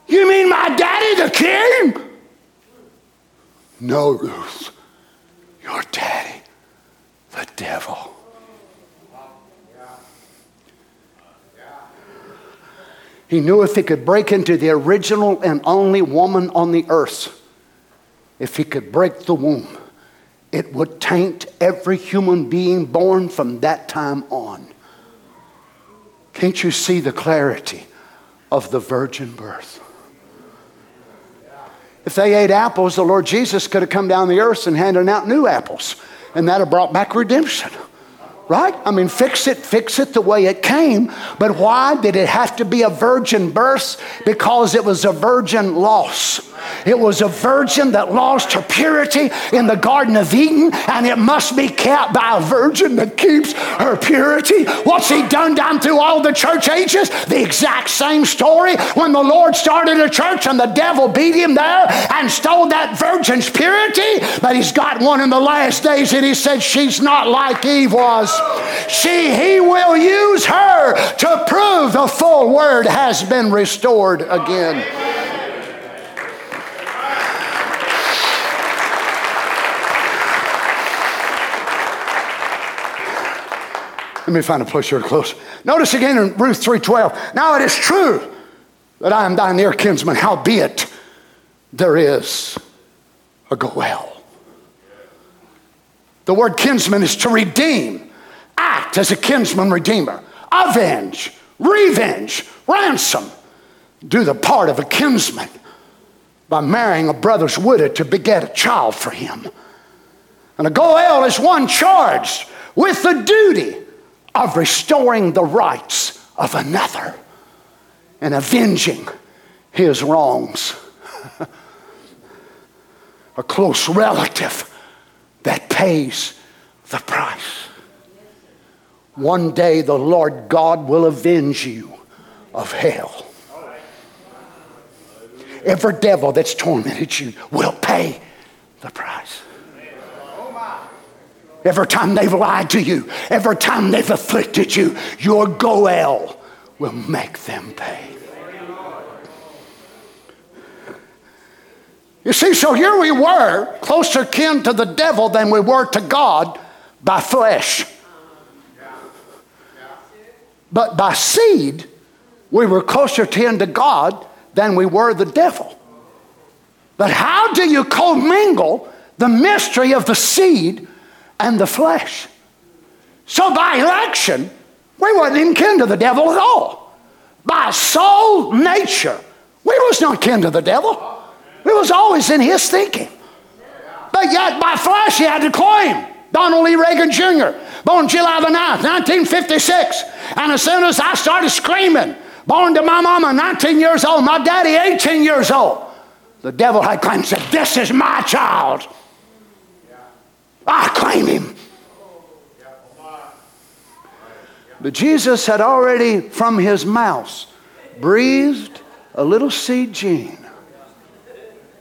You mean my daddy, the king? No, Ruth. Your daddy, the devil. He knew if he could break into the original and only woman on the earth, if he could break the womb, it would taint every human being born from that time on. Can't you see the clarity of the virgin birth? If they ate apples, the Lord Jesus could have come down the earth and handed out new apples, and that have brought back redemption right? I mean, fix it, fix it the way it came. But why did it have to be a virgin birth? Because it was a virgin loss. It was a virgin that lost her purity in the Garden of Eden, and it must be kept by a virgin that keeps her purity. What's he done down through all the church ages? The exact same story. When the Lord started a church and the devil beat him there and stole that virgin's purity, but he's got one in the last days, and he said, She's not like Eve was. She, he will use her to prove the full word has been restored again. Let me find a place here to close. Notice again in Ruth 3:12. Now it is true that I am thy near kinsman, howbeit there is a goel. The word kinsman is to redeem act as a kinsman redeemer, avenge, revenge, ransom, do the part of a kinsman by marrying a brother's widow to beget a child for him. And a Goel is one charged with the duty of restoring the rights of another and avenging his wrongs. a close relative that pays the price. One day the Lord God will avenge you of hell. Every devil that's tormented you will pay the price. Every time they've lied to you, every time they've afflicted you, your Goel will make them pay. You see, so here we were, closer kin to the devil than we were to God by flesh. But by seed, we were closer kin to God than we were the devil. But how do you commingle the mystery of the seed and the flesh? So by election, we weren't in kin to the devil at all. By soul nature, we was not kin to the devil. We was always in his thinking. But yet by flesh, he had to claim. Donald Lee Reagan Jr., born July the 9th, 1956. And as soon as I started screaming, born to my mama, 19 years old, my daddy, 18 years old, the devil had claimed, said, This is my child. I claim him. But Jesus had already, from his mouth, breathed a little seed gene.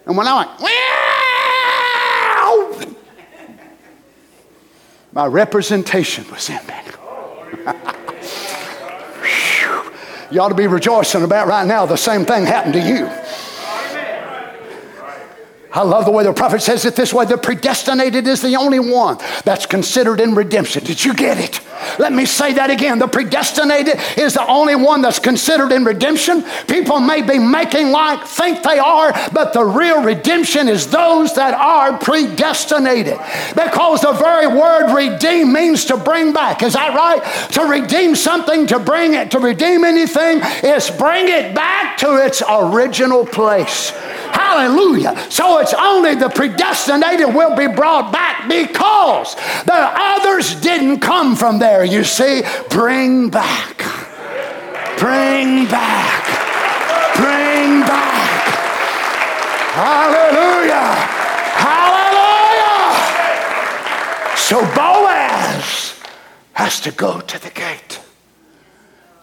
And when I went, my representation was in there. you ought to be rejoicing about right now the same thing happened to you. I love the way the prophet says it this way the predestinated is the only one that's considered in redemption. Did you get it? Let me say that again. The predestinated is the only one that's considered in redemption. People may be making like think they are, but the real redemption is those that are predestinated. Because the very word redeem means to bring back. Is that right? To redeem something, to bring it, to redeem anything, is bring it back to its original place. Hallelujah. So it's only the predestinated will be brought back because the others didn't come from there. You see, bring back. Bring back. Bring back. Hallelujah. Hallelujah. So Boaz has to go to the gate.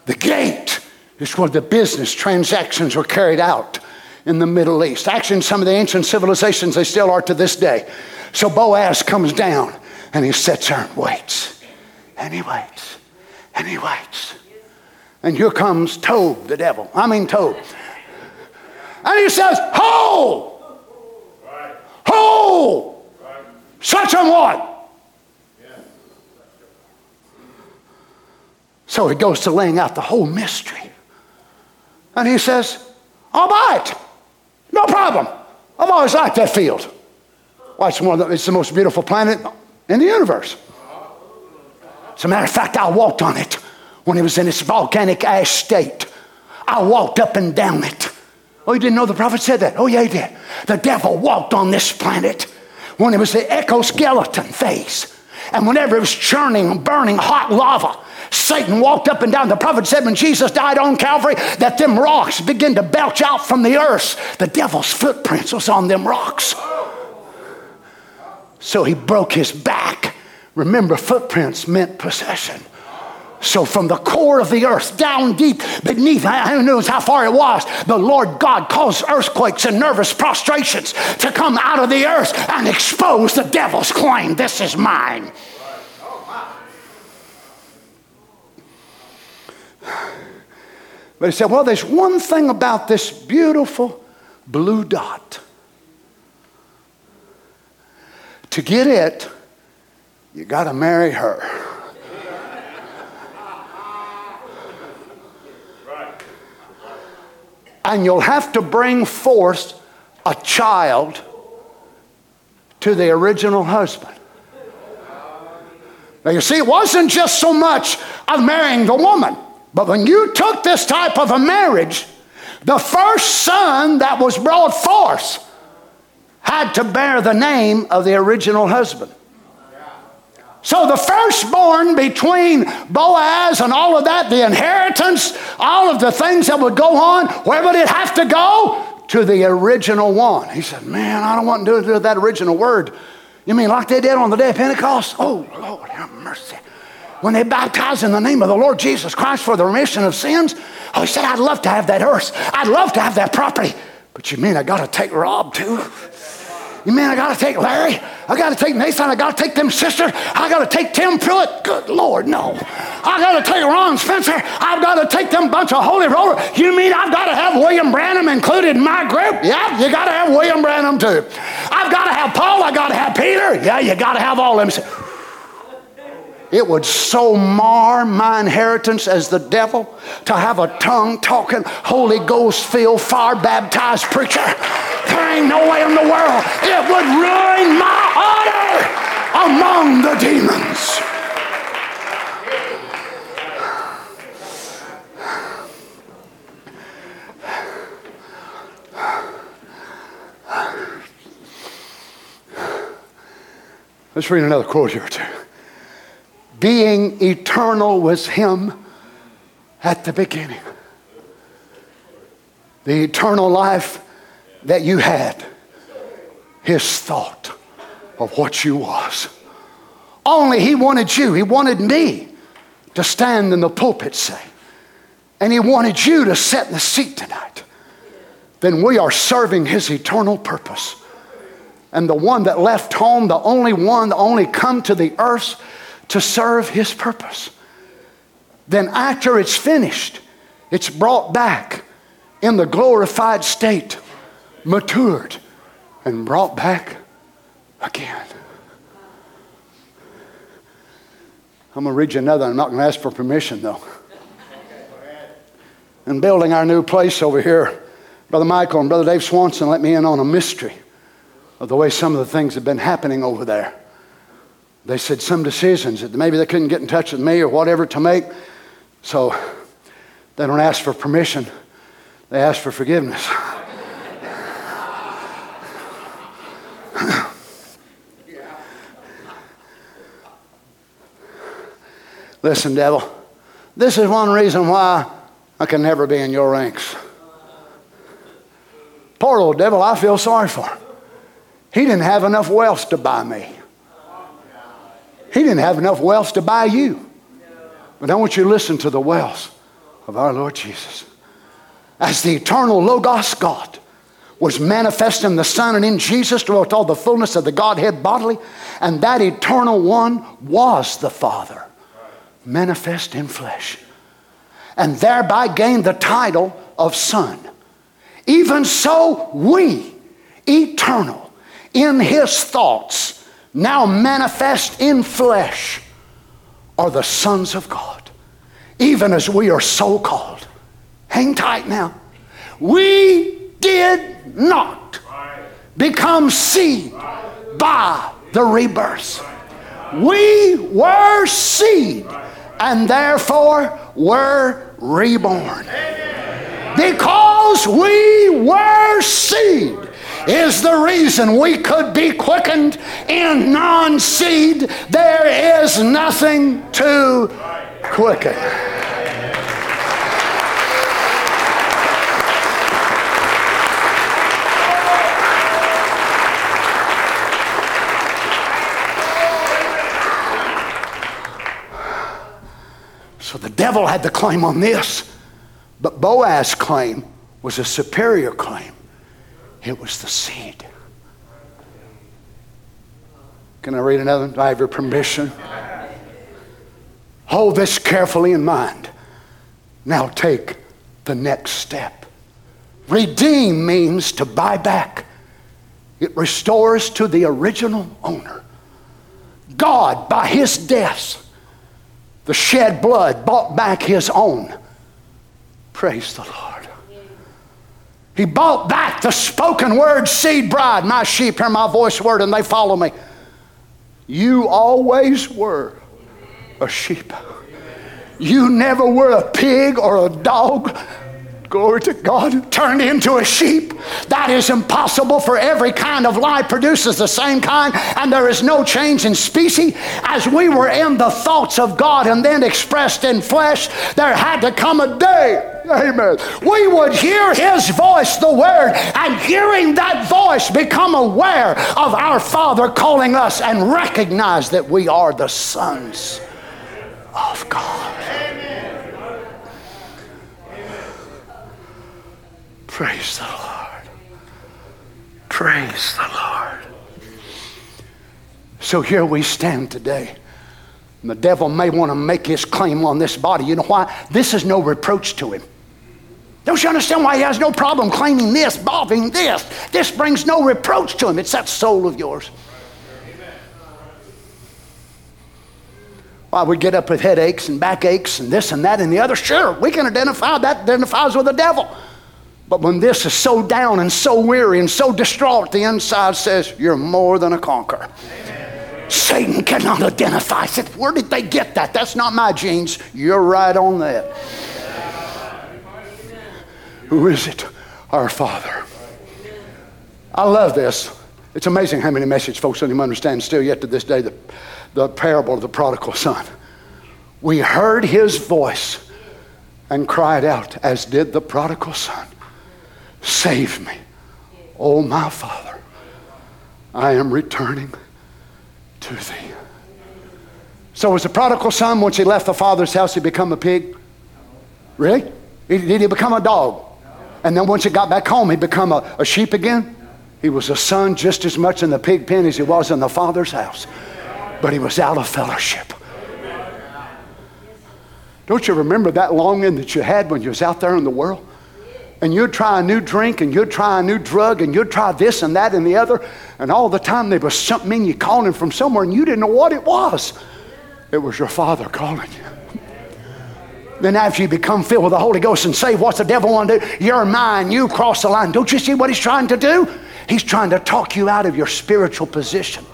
The gate is where the business transactions were carried out in the Middle East. Actually, in some of the ancient civilizations, they still are to this day. So Boaz comes down and he sits there and waits. And he waits. And he waits. And here comes Tob, the devil. I mean, Tob. And he says, Ho! Ho! Such a one. So he goes to laying out the whole mystery. And he says, I'll buy it. No problem. I've always liked that field. Why, it's, one the, it's the most beautiful planet in the universe. As a matter of fact, I walked on it when it was in its volcanic ash state. I walked up and down it. Oh, you didn't know the prophet said that? Oh, yeah, he did. The devil walked on this planet when it was the exoskeleton phase. And whenever it was churning, and burning hot lava, Satan walked up and down. The prophet said when Jesus died on Calvary that them rocks began to belch out from the earth. The devil's footprints was on them rocks. So he broke his back. Remember, footprints meant possession. So from the core of the earth, down deep beneath, who knows how far it was, the Lord God caused earthquakes and nervous prostrations to come out of the earth and expose the devil's claim. This is mine. But he said, Well, there's one thing about this beautiful blue dot. To get it, you got to marry her. And you'll have to bring forth a child to the original husband. Now, you see, it wasn't just so much of marrying the woman. But when you took this type of a marriage, the first son that was brought forth had to bear the name of the original husband. So the firstborn between Boaz and all of that, the inheritance, all of the things that would go on, where would it have to go? To the original one. He said, Man, I don't want to do that original word. You mean like they did on the day of Pentecost? Oh, Lord, have mercy when they baptized in the name of the Lord Jesus Christ for the remission of sins. Oh, he said, I'd love to have that earth. I'd love to have that property. But you mean I got to take Rob too? You mean I got to take Larry? I got to take Nathan. I got to take them sister. I got to take Tim Pruitt. Good Lord, no. I got to take Ron Spencer. I've got to take them bunch of holy rollers. You mean I've got to have William Branham included in my group? Yeah, you got to have William Branham too. I've got to have Paul. I got to have Peter. Yeah, you got to have all them. It would so mar my inheritance as the devil to have a tongue talking, Holy Ghost filled, fire baptized preacher. There ain't no way in the world. It would ruin my honor among the demons. Let's read another quote here, too being eternal was Him at the beginning. The eternal life that you had, His thought of what you was. Only He wanted you, He wanted me to stand in the pulpit, say, and He wanted you to sit in the seat tonight. Then we are serving His eternal purpose. And the one that left home, the only one that only come to the earth to serve his purpose. Then, after it's finished, it's brought back in the glorified state, matured, and brought back again. I'm going to read you another. I'm not going to ask for permission, though. In building our new place over here, Brother Michael and Brother Dave Swanson let me in on a mystery of the way some of the things have been happening over there. They said some decisions that maybe they couldn't get in touch with me or whatever to make. So they don't ask for permission, they ask for forgiveness. Listen, devil, this is one reason why I can never be in your ranks. Poor old devil, I feel sorry for him. He didn't have enough wealth to buy me. He didn't have enough wealth to buy you. But I want you to listen to the wealth of our Lord Jesus. As the eternal Logos God was manifest in the Son and in Jesus dwelt all the fullness of the Godhead bodily, and that eternal one was the Father, manifest in flesh, and thereby gained the title of Son. Even so, we, eternal, in his thoughts, now manifest in flesh, are the sons of God, even as we are so called. Hang tight now. We did not become seed by the rebirth. We were seed and therefore were reborn. Because we were seed is the reason we could be quickened in non seed. There is nothing to quicken. So the devil had the claim on this, but Boaz's claim was a superior claim. It was the seed. Can I read another? Do I have your permission? Hold this carefully in mind. Now take the next step. Redeem means to buy back, it restores to the original owner. God, by his death, the shed blood bought back his own. Praise the Lord. He bought back the spoken word seed bride. My sheep hear my voice word and they follow me. You always were a sheep. You never were a pig or a dog glory to God, turned into a sheep. That is impossible for every kind of life produces the same kind, and there is no change in species. As we were in the thoughts of God and then expressed in flesh, there had to come a day. Amen. We would hear his voice, the word, and hearing that voice, become aware of our Father calling us and recognize that we are the sons of God. Amen. Praise the Lord. Praise the Lord. So here we stand today. The devil may want to make his claim on this body. You know why? This is no reproach to him. Don't you understand why he has no problem claiming this, bobbing this? This brings no reproach to him. It's that soul of yours. Why we get up with headaches and backaches and this and that and the other? Sure, we can identify that identifies with the devil. But when this is so down and so weary and so distraught, the inside says, You're more than a conqueror. Amen. Satan cannot identify. Said, Where did they get that? That's not my genes. You're right on that. Who is it? Our Father. I love this. It's amazing how many message folks don't even understand still yet to this day the, the parable of the prodigal son. We heard his voice and cried out, as did the prodigal son. Save me. Oh, my Father, I am returning to thee. So, was the prodigal son, once he left the father's house, he become a pig? Really? Did he become a dog? And then once he got back home, he become a, a sheep again? He was a son just as much in the pig pen as he was in the father's house. But he was out of fellowship. Don't you remember that longing that you had when you was out there in the world? and you'd try a new drink and you'd try a new drug and you'd try this and that and the other. And all the time there was something in you calling from somewhere and you didn't know what it was. It was your Father calling you. Then after you become filled with the Holy Ghost and say, what's the devil want to do? You're mine. You cross the line. Don't you see what he's trying to do? He's trying to talk you out of your spiritual position.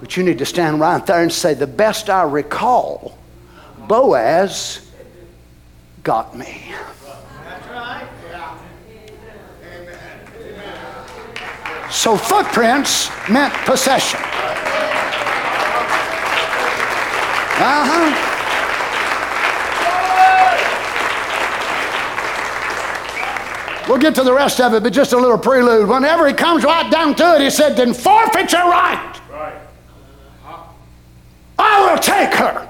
But you need to stand right there and say, the best I recall, Boaz got me. That's right. Amen. So footprints meant possession. Uh huh. We'll get to the rest of it, but just a little prelude. Whenever he comes right down to it, he said, Then forfeit your right. Right. I will take her.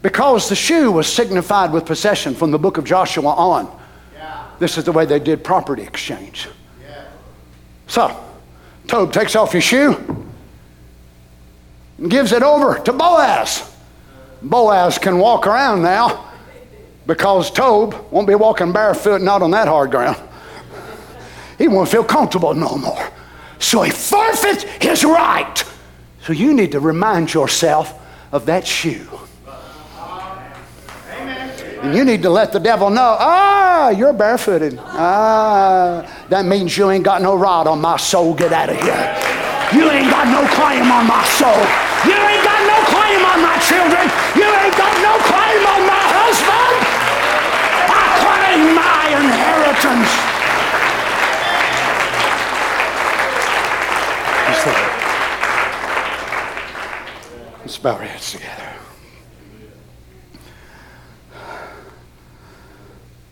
Because the shoe was signified with possession from the book of Joshua on. Yeah. This is the way they did property exchange. Yeah. So, Tob takes off his shoe and gives it over to Boaz. Boaz can walk around now because Tob won't be walking barefoot, not on that hard ground. He won't feel comfortable no more. So he forfeits his right. So you need to remind yourself of that shoe. And you need to let the devil know, ah, you're barefooted. Ah, that means you ain't got no rod on my soul. Get out of here. You ain't got no claim on my soul. You ain't got no claim on my children. You ain't got no claim on my husband. I claim my inheritance. Let's bow our heads together.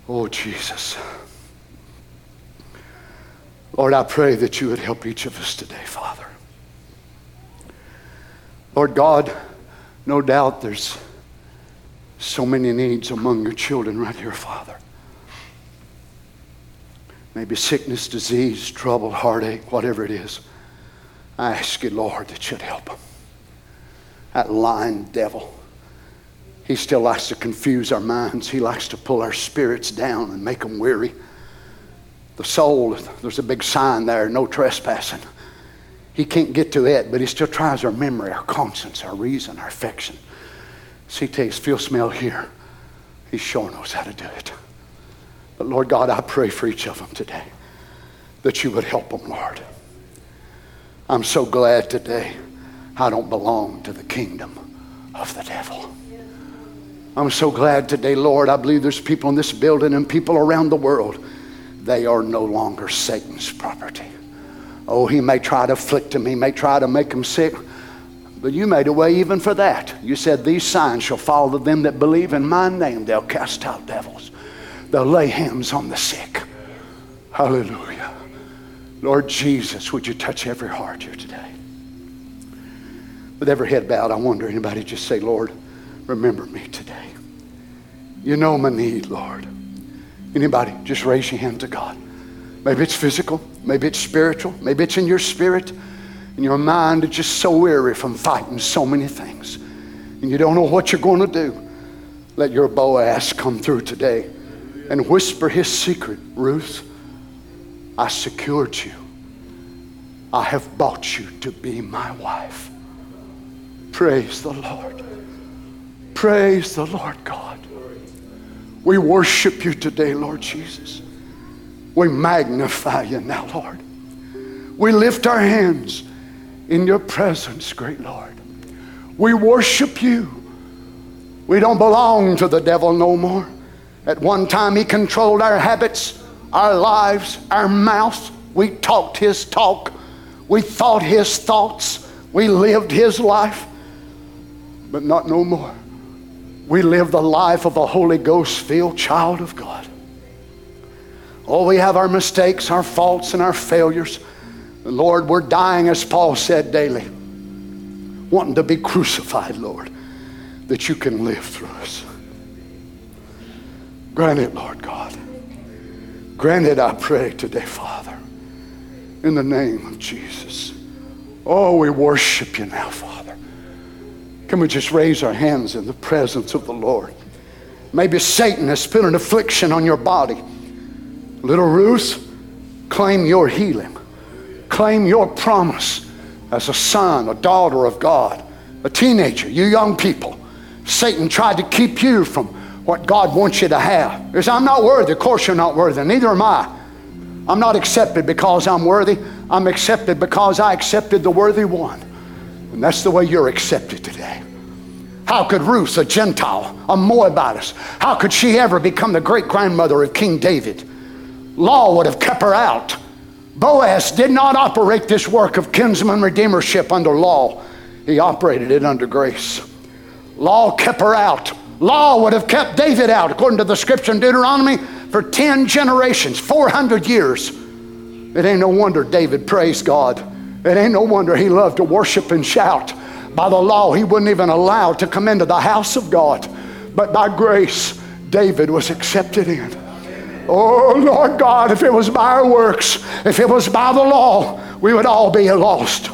Oh, Jesus. Lord, I pray that you would help each of us today, Father. Lord God, no doubt there's so many needs among your children right here, Father. Maybe sickness, disease, trouble, heartache, whatever it is. I ask you, Lord, that you'd help them. That lying devil he still likes to confuse our minds. He likes to pull our spirits down and make them weary. The soul, there's a big sign there no trespassing. He can't get to it, but he still tries our memory, our conscience, our reason, our affection. See, taste, feel, smell, hear. He sure knows how to do it. But Lord God, I pray for each of them today that you would help them, Lord. I'm so glad today I don't belong to the kingdom of the devil. I'm so glad today, Lord. I believe there's people in this building and people around the world. They are no longer Satan's property. Oh, he may try to afflict them, he may try to make them sick, but you made a way even for that. You said, These signs shall follow them that believe in my name. They'll cast out devils, they'll lay hands on the sick. Hallelujah. Lord Jesus, would you touch every heart here today? With every head bowed, I wonder anybody just say, Lord, remember me today. You know my need, Lord. Anybody, just raise your hand to God. Maybe it's physical, maybe it's spiritual, maybe it's in your spirit, and your mind is just so weary from fighting so many things. And you don't know what you're going to do. Let your Boaz come through today and whisper his secret Ruth, I secured you. I have bought you to be my wife. Praise the Lord. Praise the Lord God. We worship you today, Lord Jesus. We magnify you now, Lord. We lift our hands in your presence, great Lord. We worship you. We don't belong to the devil no more. At one time, he controlled our habits, our lives, our mouths. We talked his talk. We thought his thoughts. We lived his life. But not no more. We live the life of a Holy Ghost filled child of God. Oh, we have our mistakes, our faults, and our failures. Lord, we're dying, as Paul said daily, wanting to be crucified, Lord, that you can live through us. Grant it, Lord God. Grant it, I pray today, Father, in the name of Jesus. Oh, we worship you now, Father. Can we just raise our hands in the presence of the Lord? Maybe Satan has put an affliction on your body. Little Ruth, claim your healing. Claim your promise as a son, a daughter of God, a teenager, you young people. Satan tried to keep you from what God wants you to have. Because I'm not worthy. Of course, you're not worthy. Neither am I. I'm not accepted because I'm worthy. I'm accepted because I accepted the worthy one. And that's the way you're accepted today. How could Ruth, a Gentile, a Moabitess, how could she ever become the great grandmother of King David? Law would have kept her out. Boaz did not operate this work of kinsman redeemership under law, he operated it under grace. Law kept her out. Law would have kept David out, according to the scripture in Deuteronomy, for 10 generations, 400 years. It ain't no wonder David praised God. It ain't no wonder he loved to worship and shout. By the law, he wouldn't even allow to come into the house of God. But by grace, David was accepted in. Oh, Lord God, if it was by our works, if it was by the law, we would all be lost.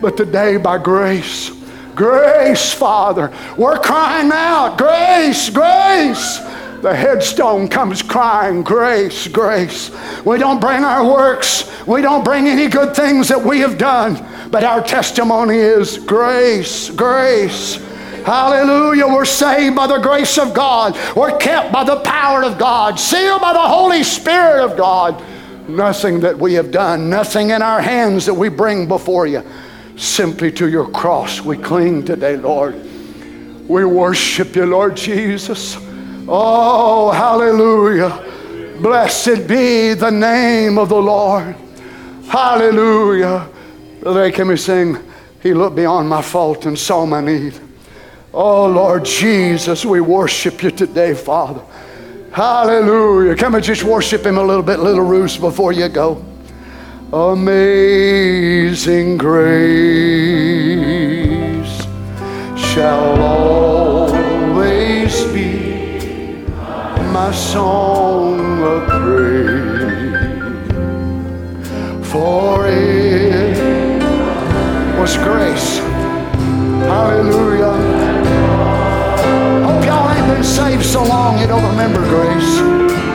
But today, by grace, grace, Father, we're crying out, grace, grace. The headstone comes crying, grace, grace. We don't bring our works, we don't bring any good things that we have done, but our testimony is grace, grace. Hallelujah. We're saved by the grace of God. We're kept by the power of God, sealed by the Holy Spirit of God. Nothing that we have done, nothing in our hands that we bring before you. Simply to your cross we cling today, Lord. We worship you, Lord Jesus. Oh, hallelujah. Blessed be the name of the Lord. Hallelujah. Brother, can we sing? He looked beyond my fault and saw my need. Oh, Lord Jesus, we worship you today, Father. Hallelujah. Can we just worship him a little bit, little Ruth, before you go? Amazing grace shall always be my song of praise. For it was grace. Hallelujah Hope y'all ain't been saved so long you don't remember grace.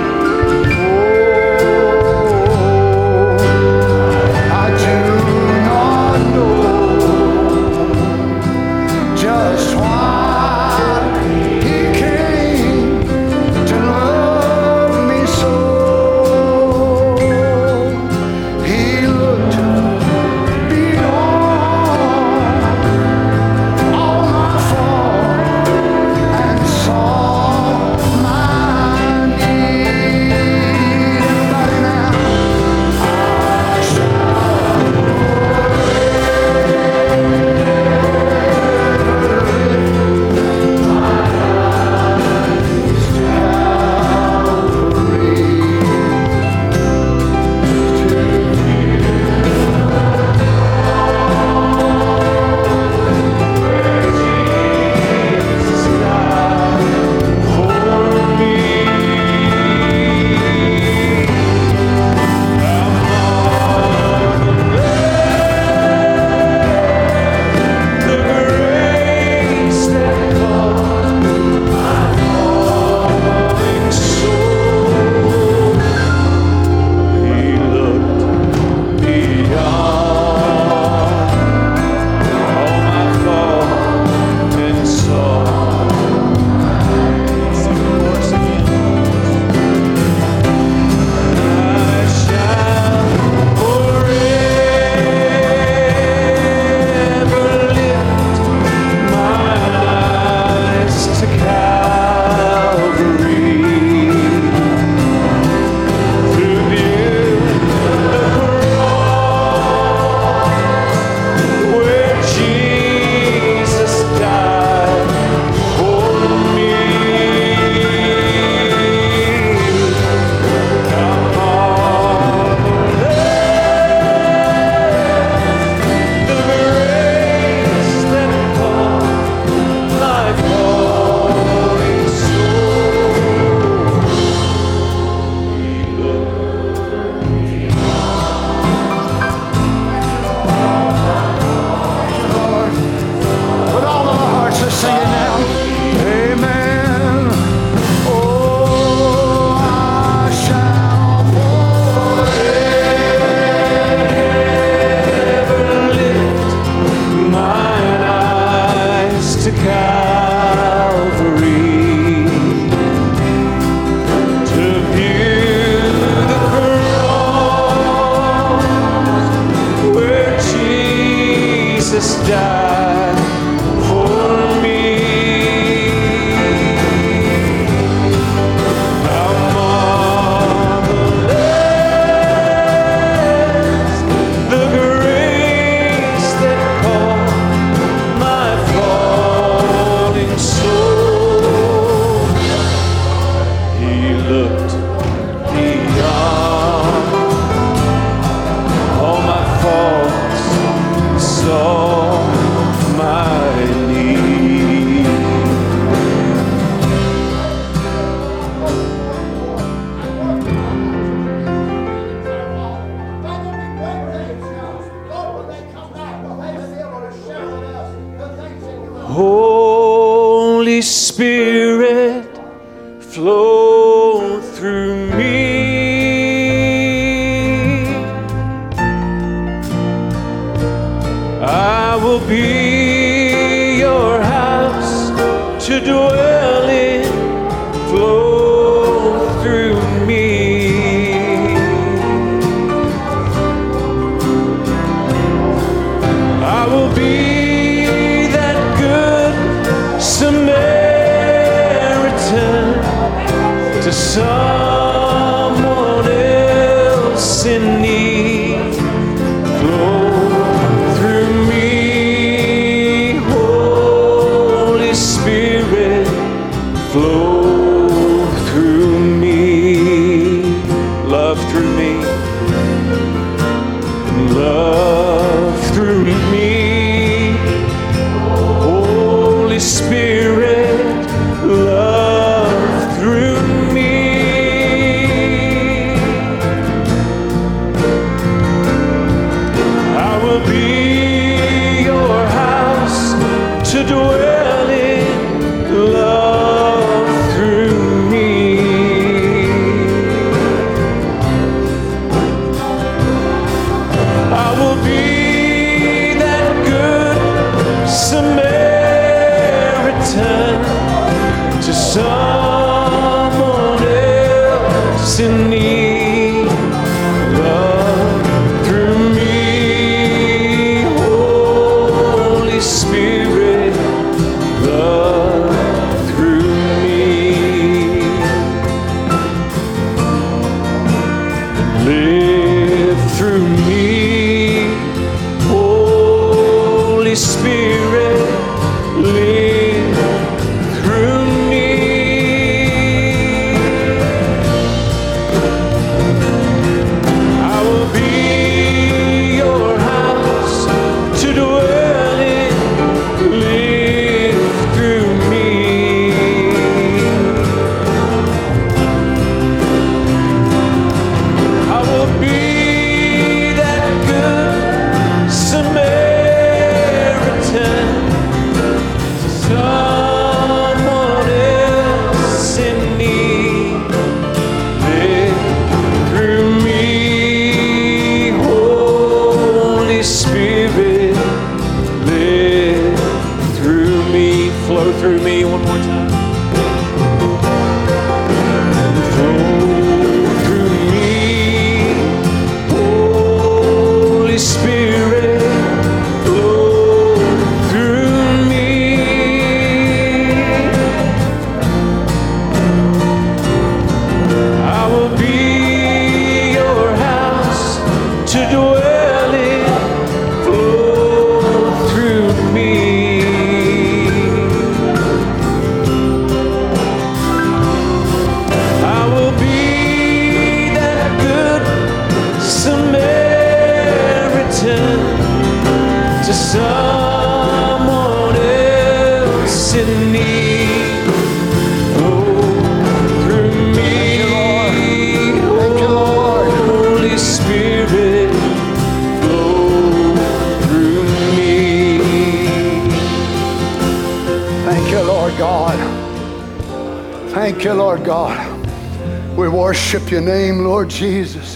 God. We worship your name, Lord Jesus.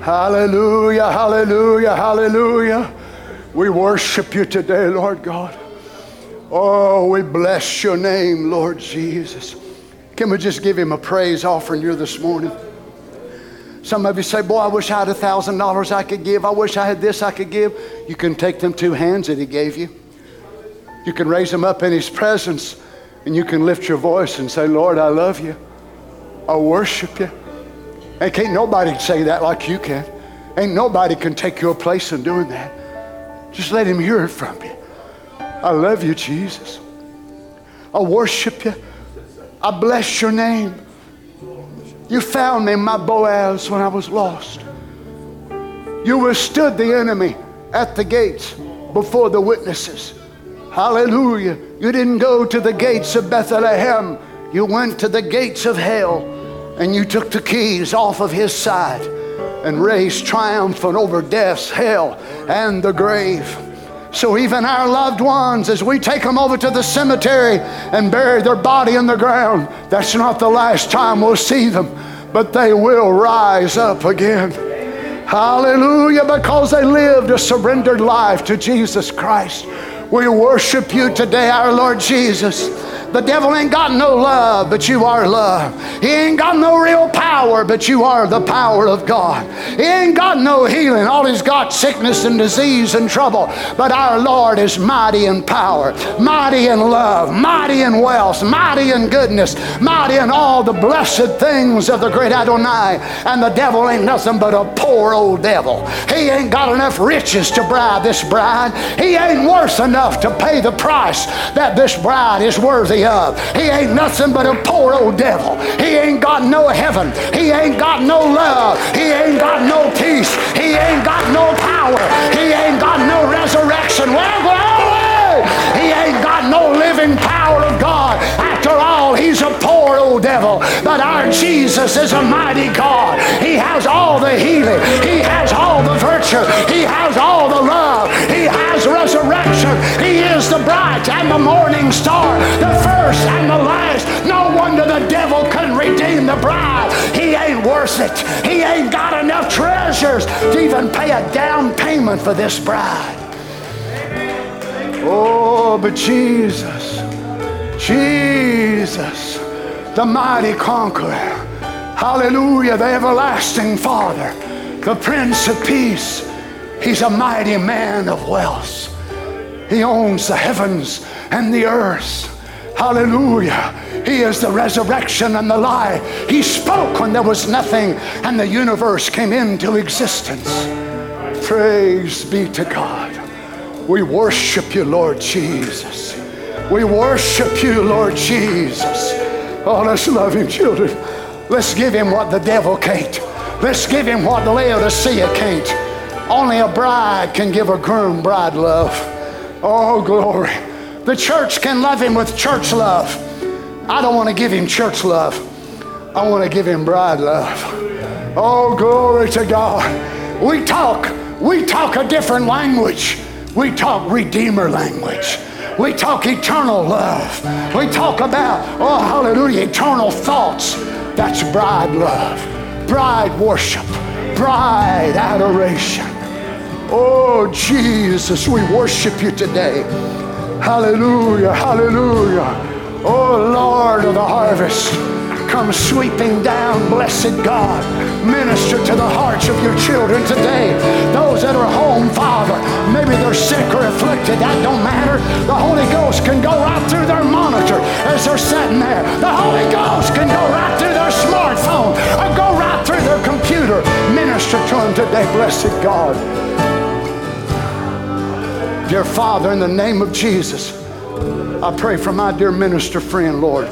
Hallelujah, hallelujah, hallelujah. We worship you today, Lord God. Oh, we bless your name, Lord Jesus. Can we just give him a praise offering here this morning? Some of you say, Boy, I wish I had a thousand dollars I could give. I wish I had this I could give. You can take them two hands that he gave you. You can raise them up in His presence and you can lift your voice and say, Lord, I love you. I worship you. And can't nobody say that like you can. Ain't nobody can take your place in doing that. Just let Him hear it from you. I love you, Jesus. I worship you. I bless your name. You found me, my Boaz, when I was lost. You withstood the enemy at the gates before the witnesses. Hallelujah. You didn't go to the gates of Bethlehem, you went to the gates of hell and you took the keys off of his side and raised triumphant over death, hell, and the grave. So, even our loved ones, as we take them over to the cemetery and bury their body in the ground, that's not the last time we'll see them, but they will rise up again. Hallelujah, because they lived a surrendered life to Jesus Christ. We worship you today, our Lord Jesus. The devil ain't got no love, but you are love. He ain't got no real power, but you are the power of God. He ain't got no healing. All he's got sickness and disease and trouble. But our Lord is mighty in power, mighty in love, mighty in wealth, mighty in goodness, mighty in all the blessed things of the great Adonai. And the devil ain't nothing but a poor old devil. He ain't got enough riches to bribe this bride. He ain't worth enough to pay the price that this bride is worthy of. He ain't nothing but a poor old devil. He ain't got no heaven. He ain't got no love. He ain't got no peace. He ain't got no power. He ain't got no resurrection. Well, glory! He ain't got no living power of God. After all, he's a poor old devil. But our Jesus is a mighty God. He has all the healing. He has all the virtue. He has all the love. He has the bright and the morning star, the first and the last. No wonder the devil couldn't redeem the bride. He ain't worth it. He ain't got enough treasures to even pay a down payment for this bride. Oh, but Jesus, Jesus, the mighty conqueror, hallelujah, the everlasting Father, the Prince of Peace, he's a mighty man of wealth. He owns the heavens and the earth. Hallelujah. He is the resurrection and the life. He spoke when there was nothing and the universe came into existence. Praise be to God. We worship you, Lord Jesus. We worship you, Lord Jesus. Oh, let's love him, children. Let's give him what the devil can't. Let's give him what Laodicea can't. Only a bride can give a groom bride love. Oh, glory. The church can love him with church love. I don't want to give him church love. I want to give him bride love. Oh, glory to God. We talk, we talk a different language. We talk Redeemer language. We talk eternal love. We talk about, oh, hallelujah, eternal thoughts. That's bride love, bride worship, bride adoration. Oh, Jesus, we worship you today. Hallelujah, hallelujah. Oh, Lord of the harvest, come sweeping down, blessed God. Minister to the hearts of your children today. Those that are home, Father, maybe they're sick or afflicted, that don't matter. The Holy Ghost can go right through their monitor as they're sitting there. The Holy Ghost can go right through their smartphone or go right through their computer. Minister to them today, blessed God. Dear Father, in the name of Jesus, I pray for my dear minister friend, Lord.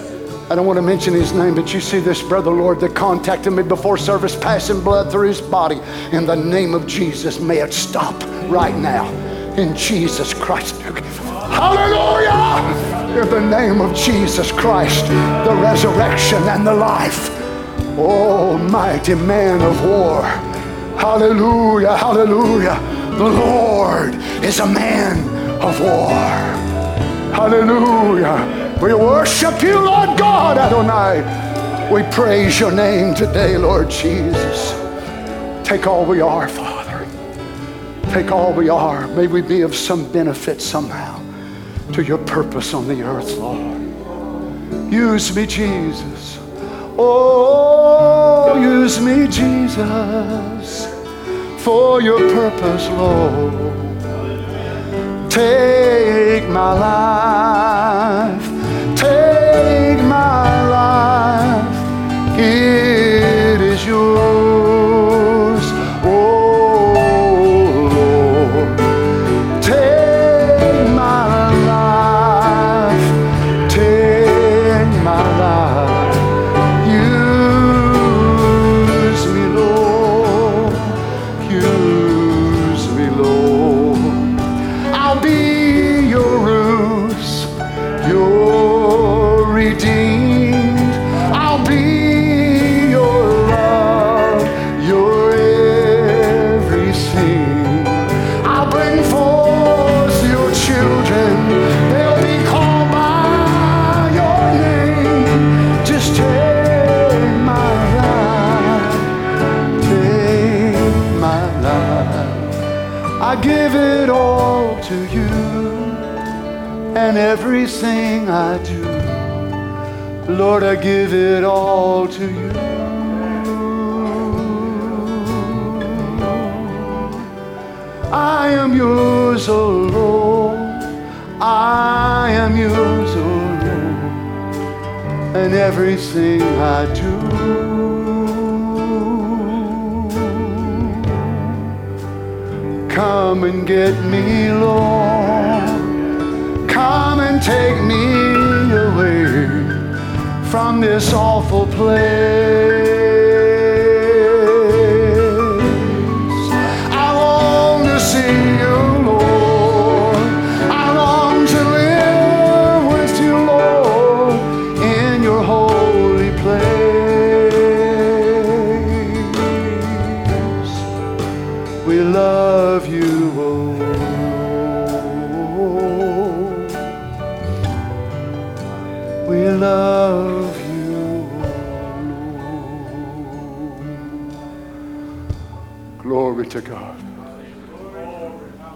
I don't want to mention his name, but you see this brother, Lord, that contacted me before service, passing blood through his body. In the name of Jesus, may it stop right now. In Jesus Christ. Hallelujah! In the name of Jesus Christ, the resurrection and the life. Oh, mighty man of war. Hallelujah, hallelujah. The Lord is a man of war. Hallelujah. We worship you, Lord God Adonai. We praise your name today, Lord Jesus. Take all we are, Father. Take all we are. May we be of some benefit somehow to your purpose on the earth, Lord. Use me, Jesus. Oh, use me, Jesus for your purpose, Lord. Take my life, to you and everything I do. Lord, I give it all to you. I am yours, O Lord. I am yours, O Lord, and everything I do. Come and get me, Lord. Come and take me away from this awful place.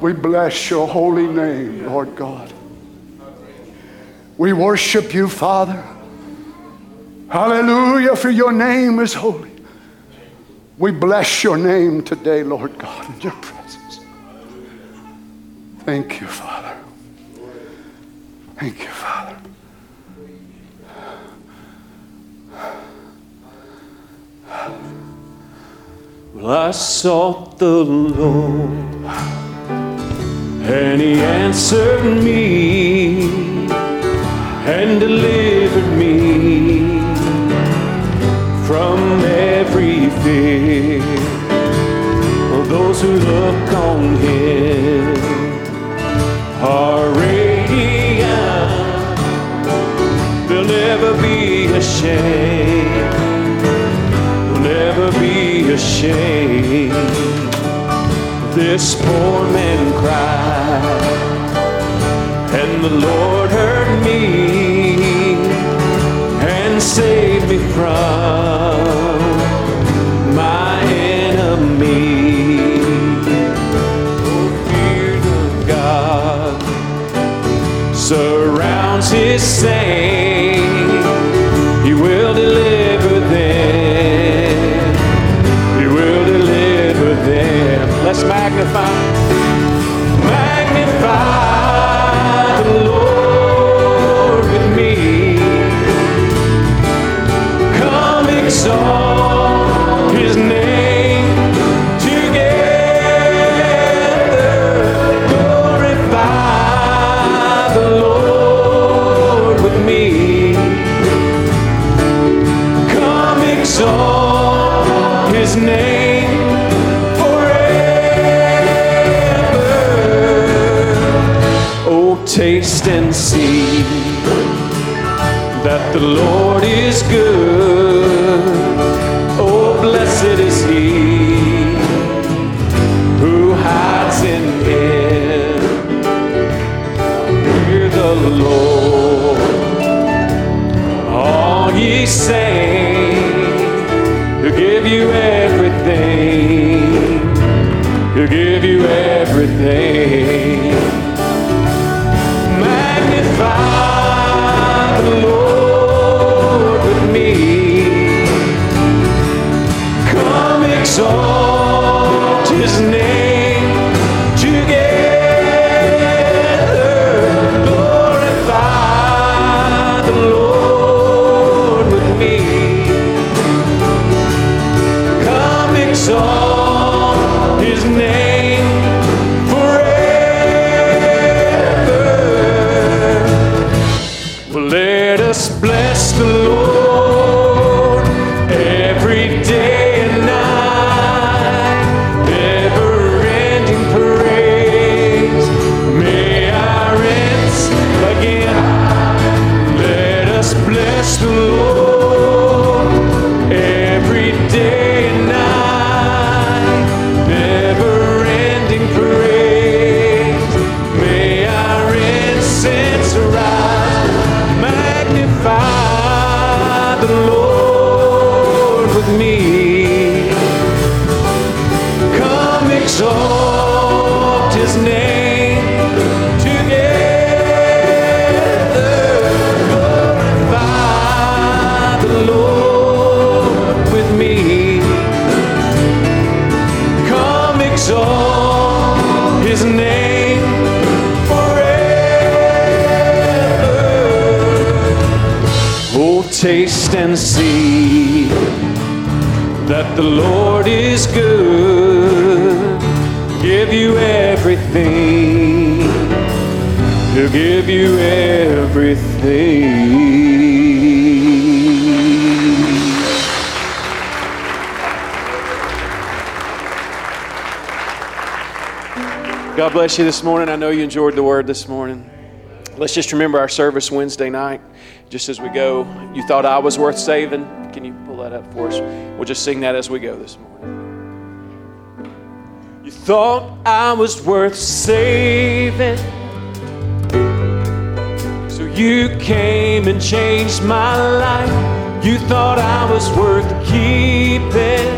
We bless your holy name, Lord God. We worship you, Father. Hallelujah, for your name is holy. We bless your name today, Lord God, in your presence. Thank you, Father. Thank you, Father. Well, I sought the Lord, and He answered me and delivered me from every fear. Those who look on Him are radiant; they'll never be ashamed They'll never be ashamed. This poor man cried, and the Lord heard me and saved me from my enemy. Oh, fear of God surrounds his saints. He will deliver Let's magnify. Bless you this morning. I know you enjoyed the word this morning. Let's just remember our service Wednesday night. Just as we go, you thought I was worth saving. Can you pull that up for us? We'll just sing that as we go this morning. You thought I was worth saving. So you came and changed my life. You thought I was worth keeping.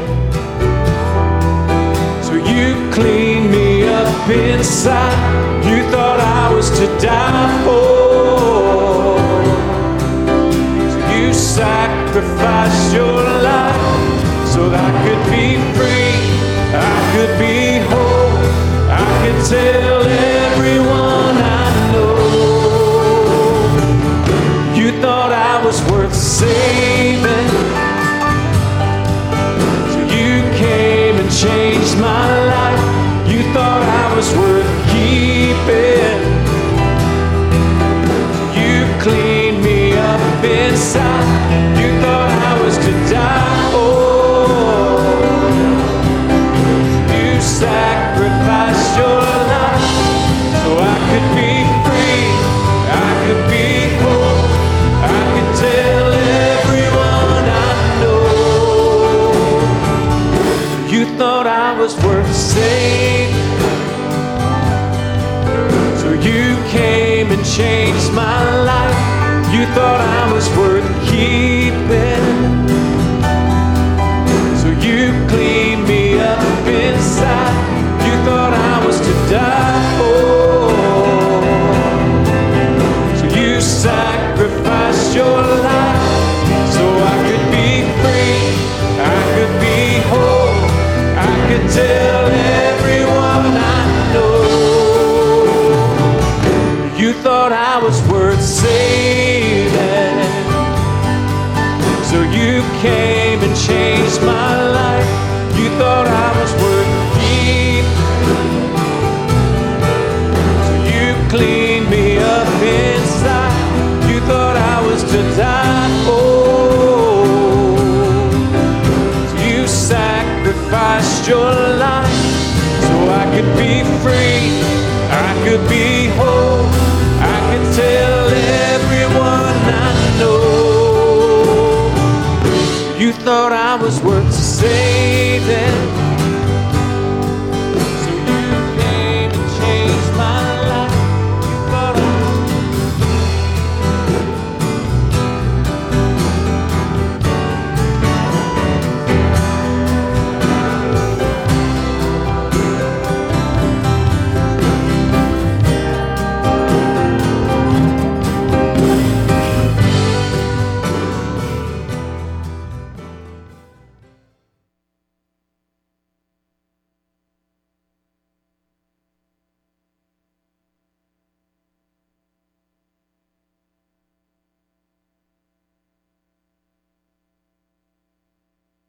So you cleaned me up inside. You thought I was to die for. You sacrificed your life so that I could be free. I could be whole. I could tell everyone I know. You thought I was worth saving. So you came and changed my life. You thought I was worth keeping. You cleaned me up inside. You thought I was to die for. You sacrificed your life so I could be free. I could be whole. I could tell everyone I know. You thought I was worth saving. You came and changed my life. You thought I was worth keeping. So you cleaned me up inside. You thought I was to die for. So you sacrificed your life so I could be free. I could be whole. I could tell everyone I thought I was worth saving. So you came and changed my life. You thought I was worth keeping. So you cleaned me up inside. You thought I was to die for. So you sacrificed your life so I could be free. I could be tell everyone I know. You thought I was worth saving.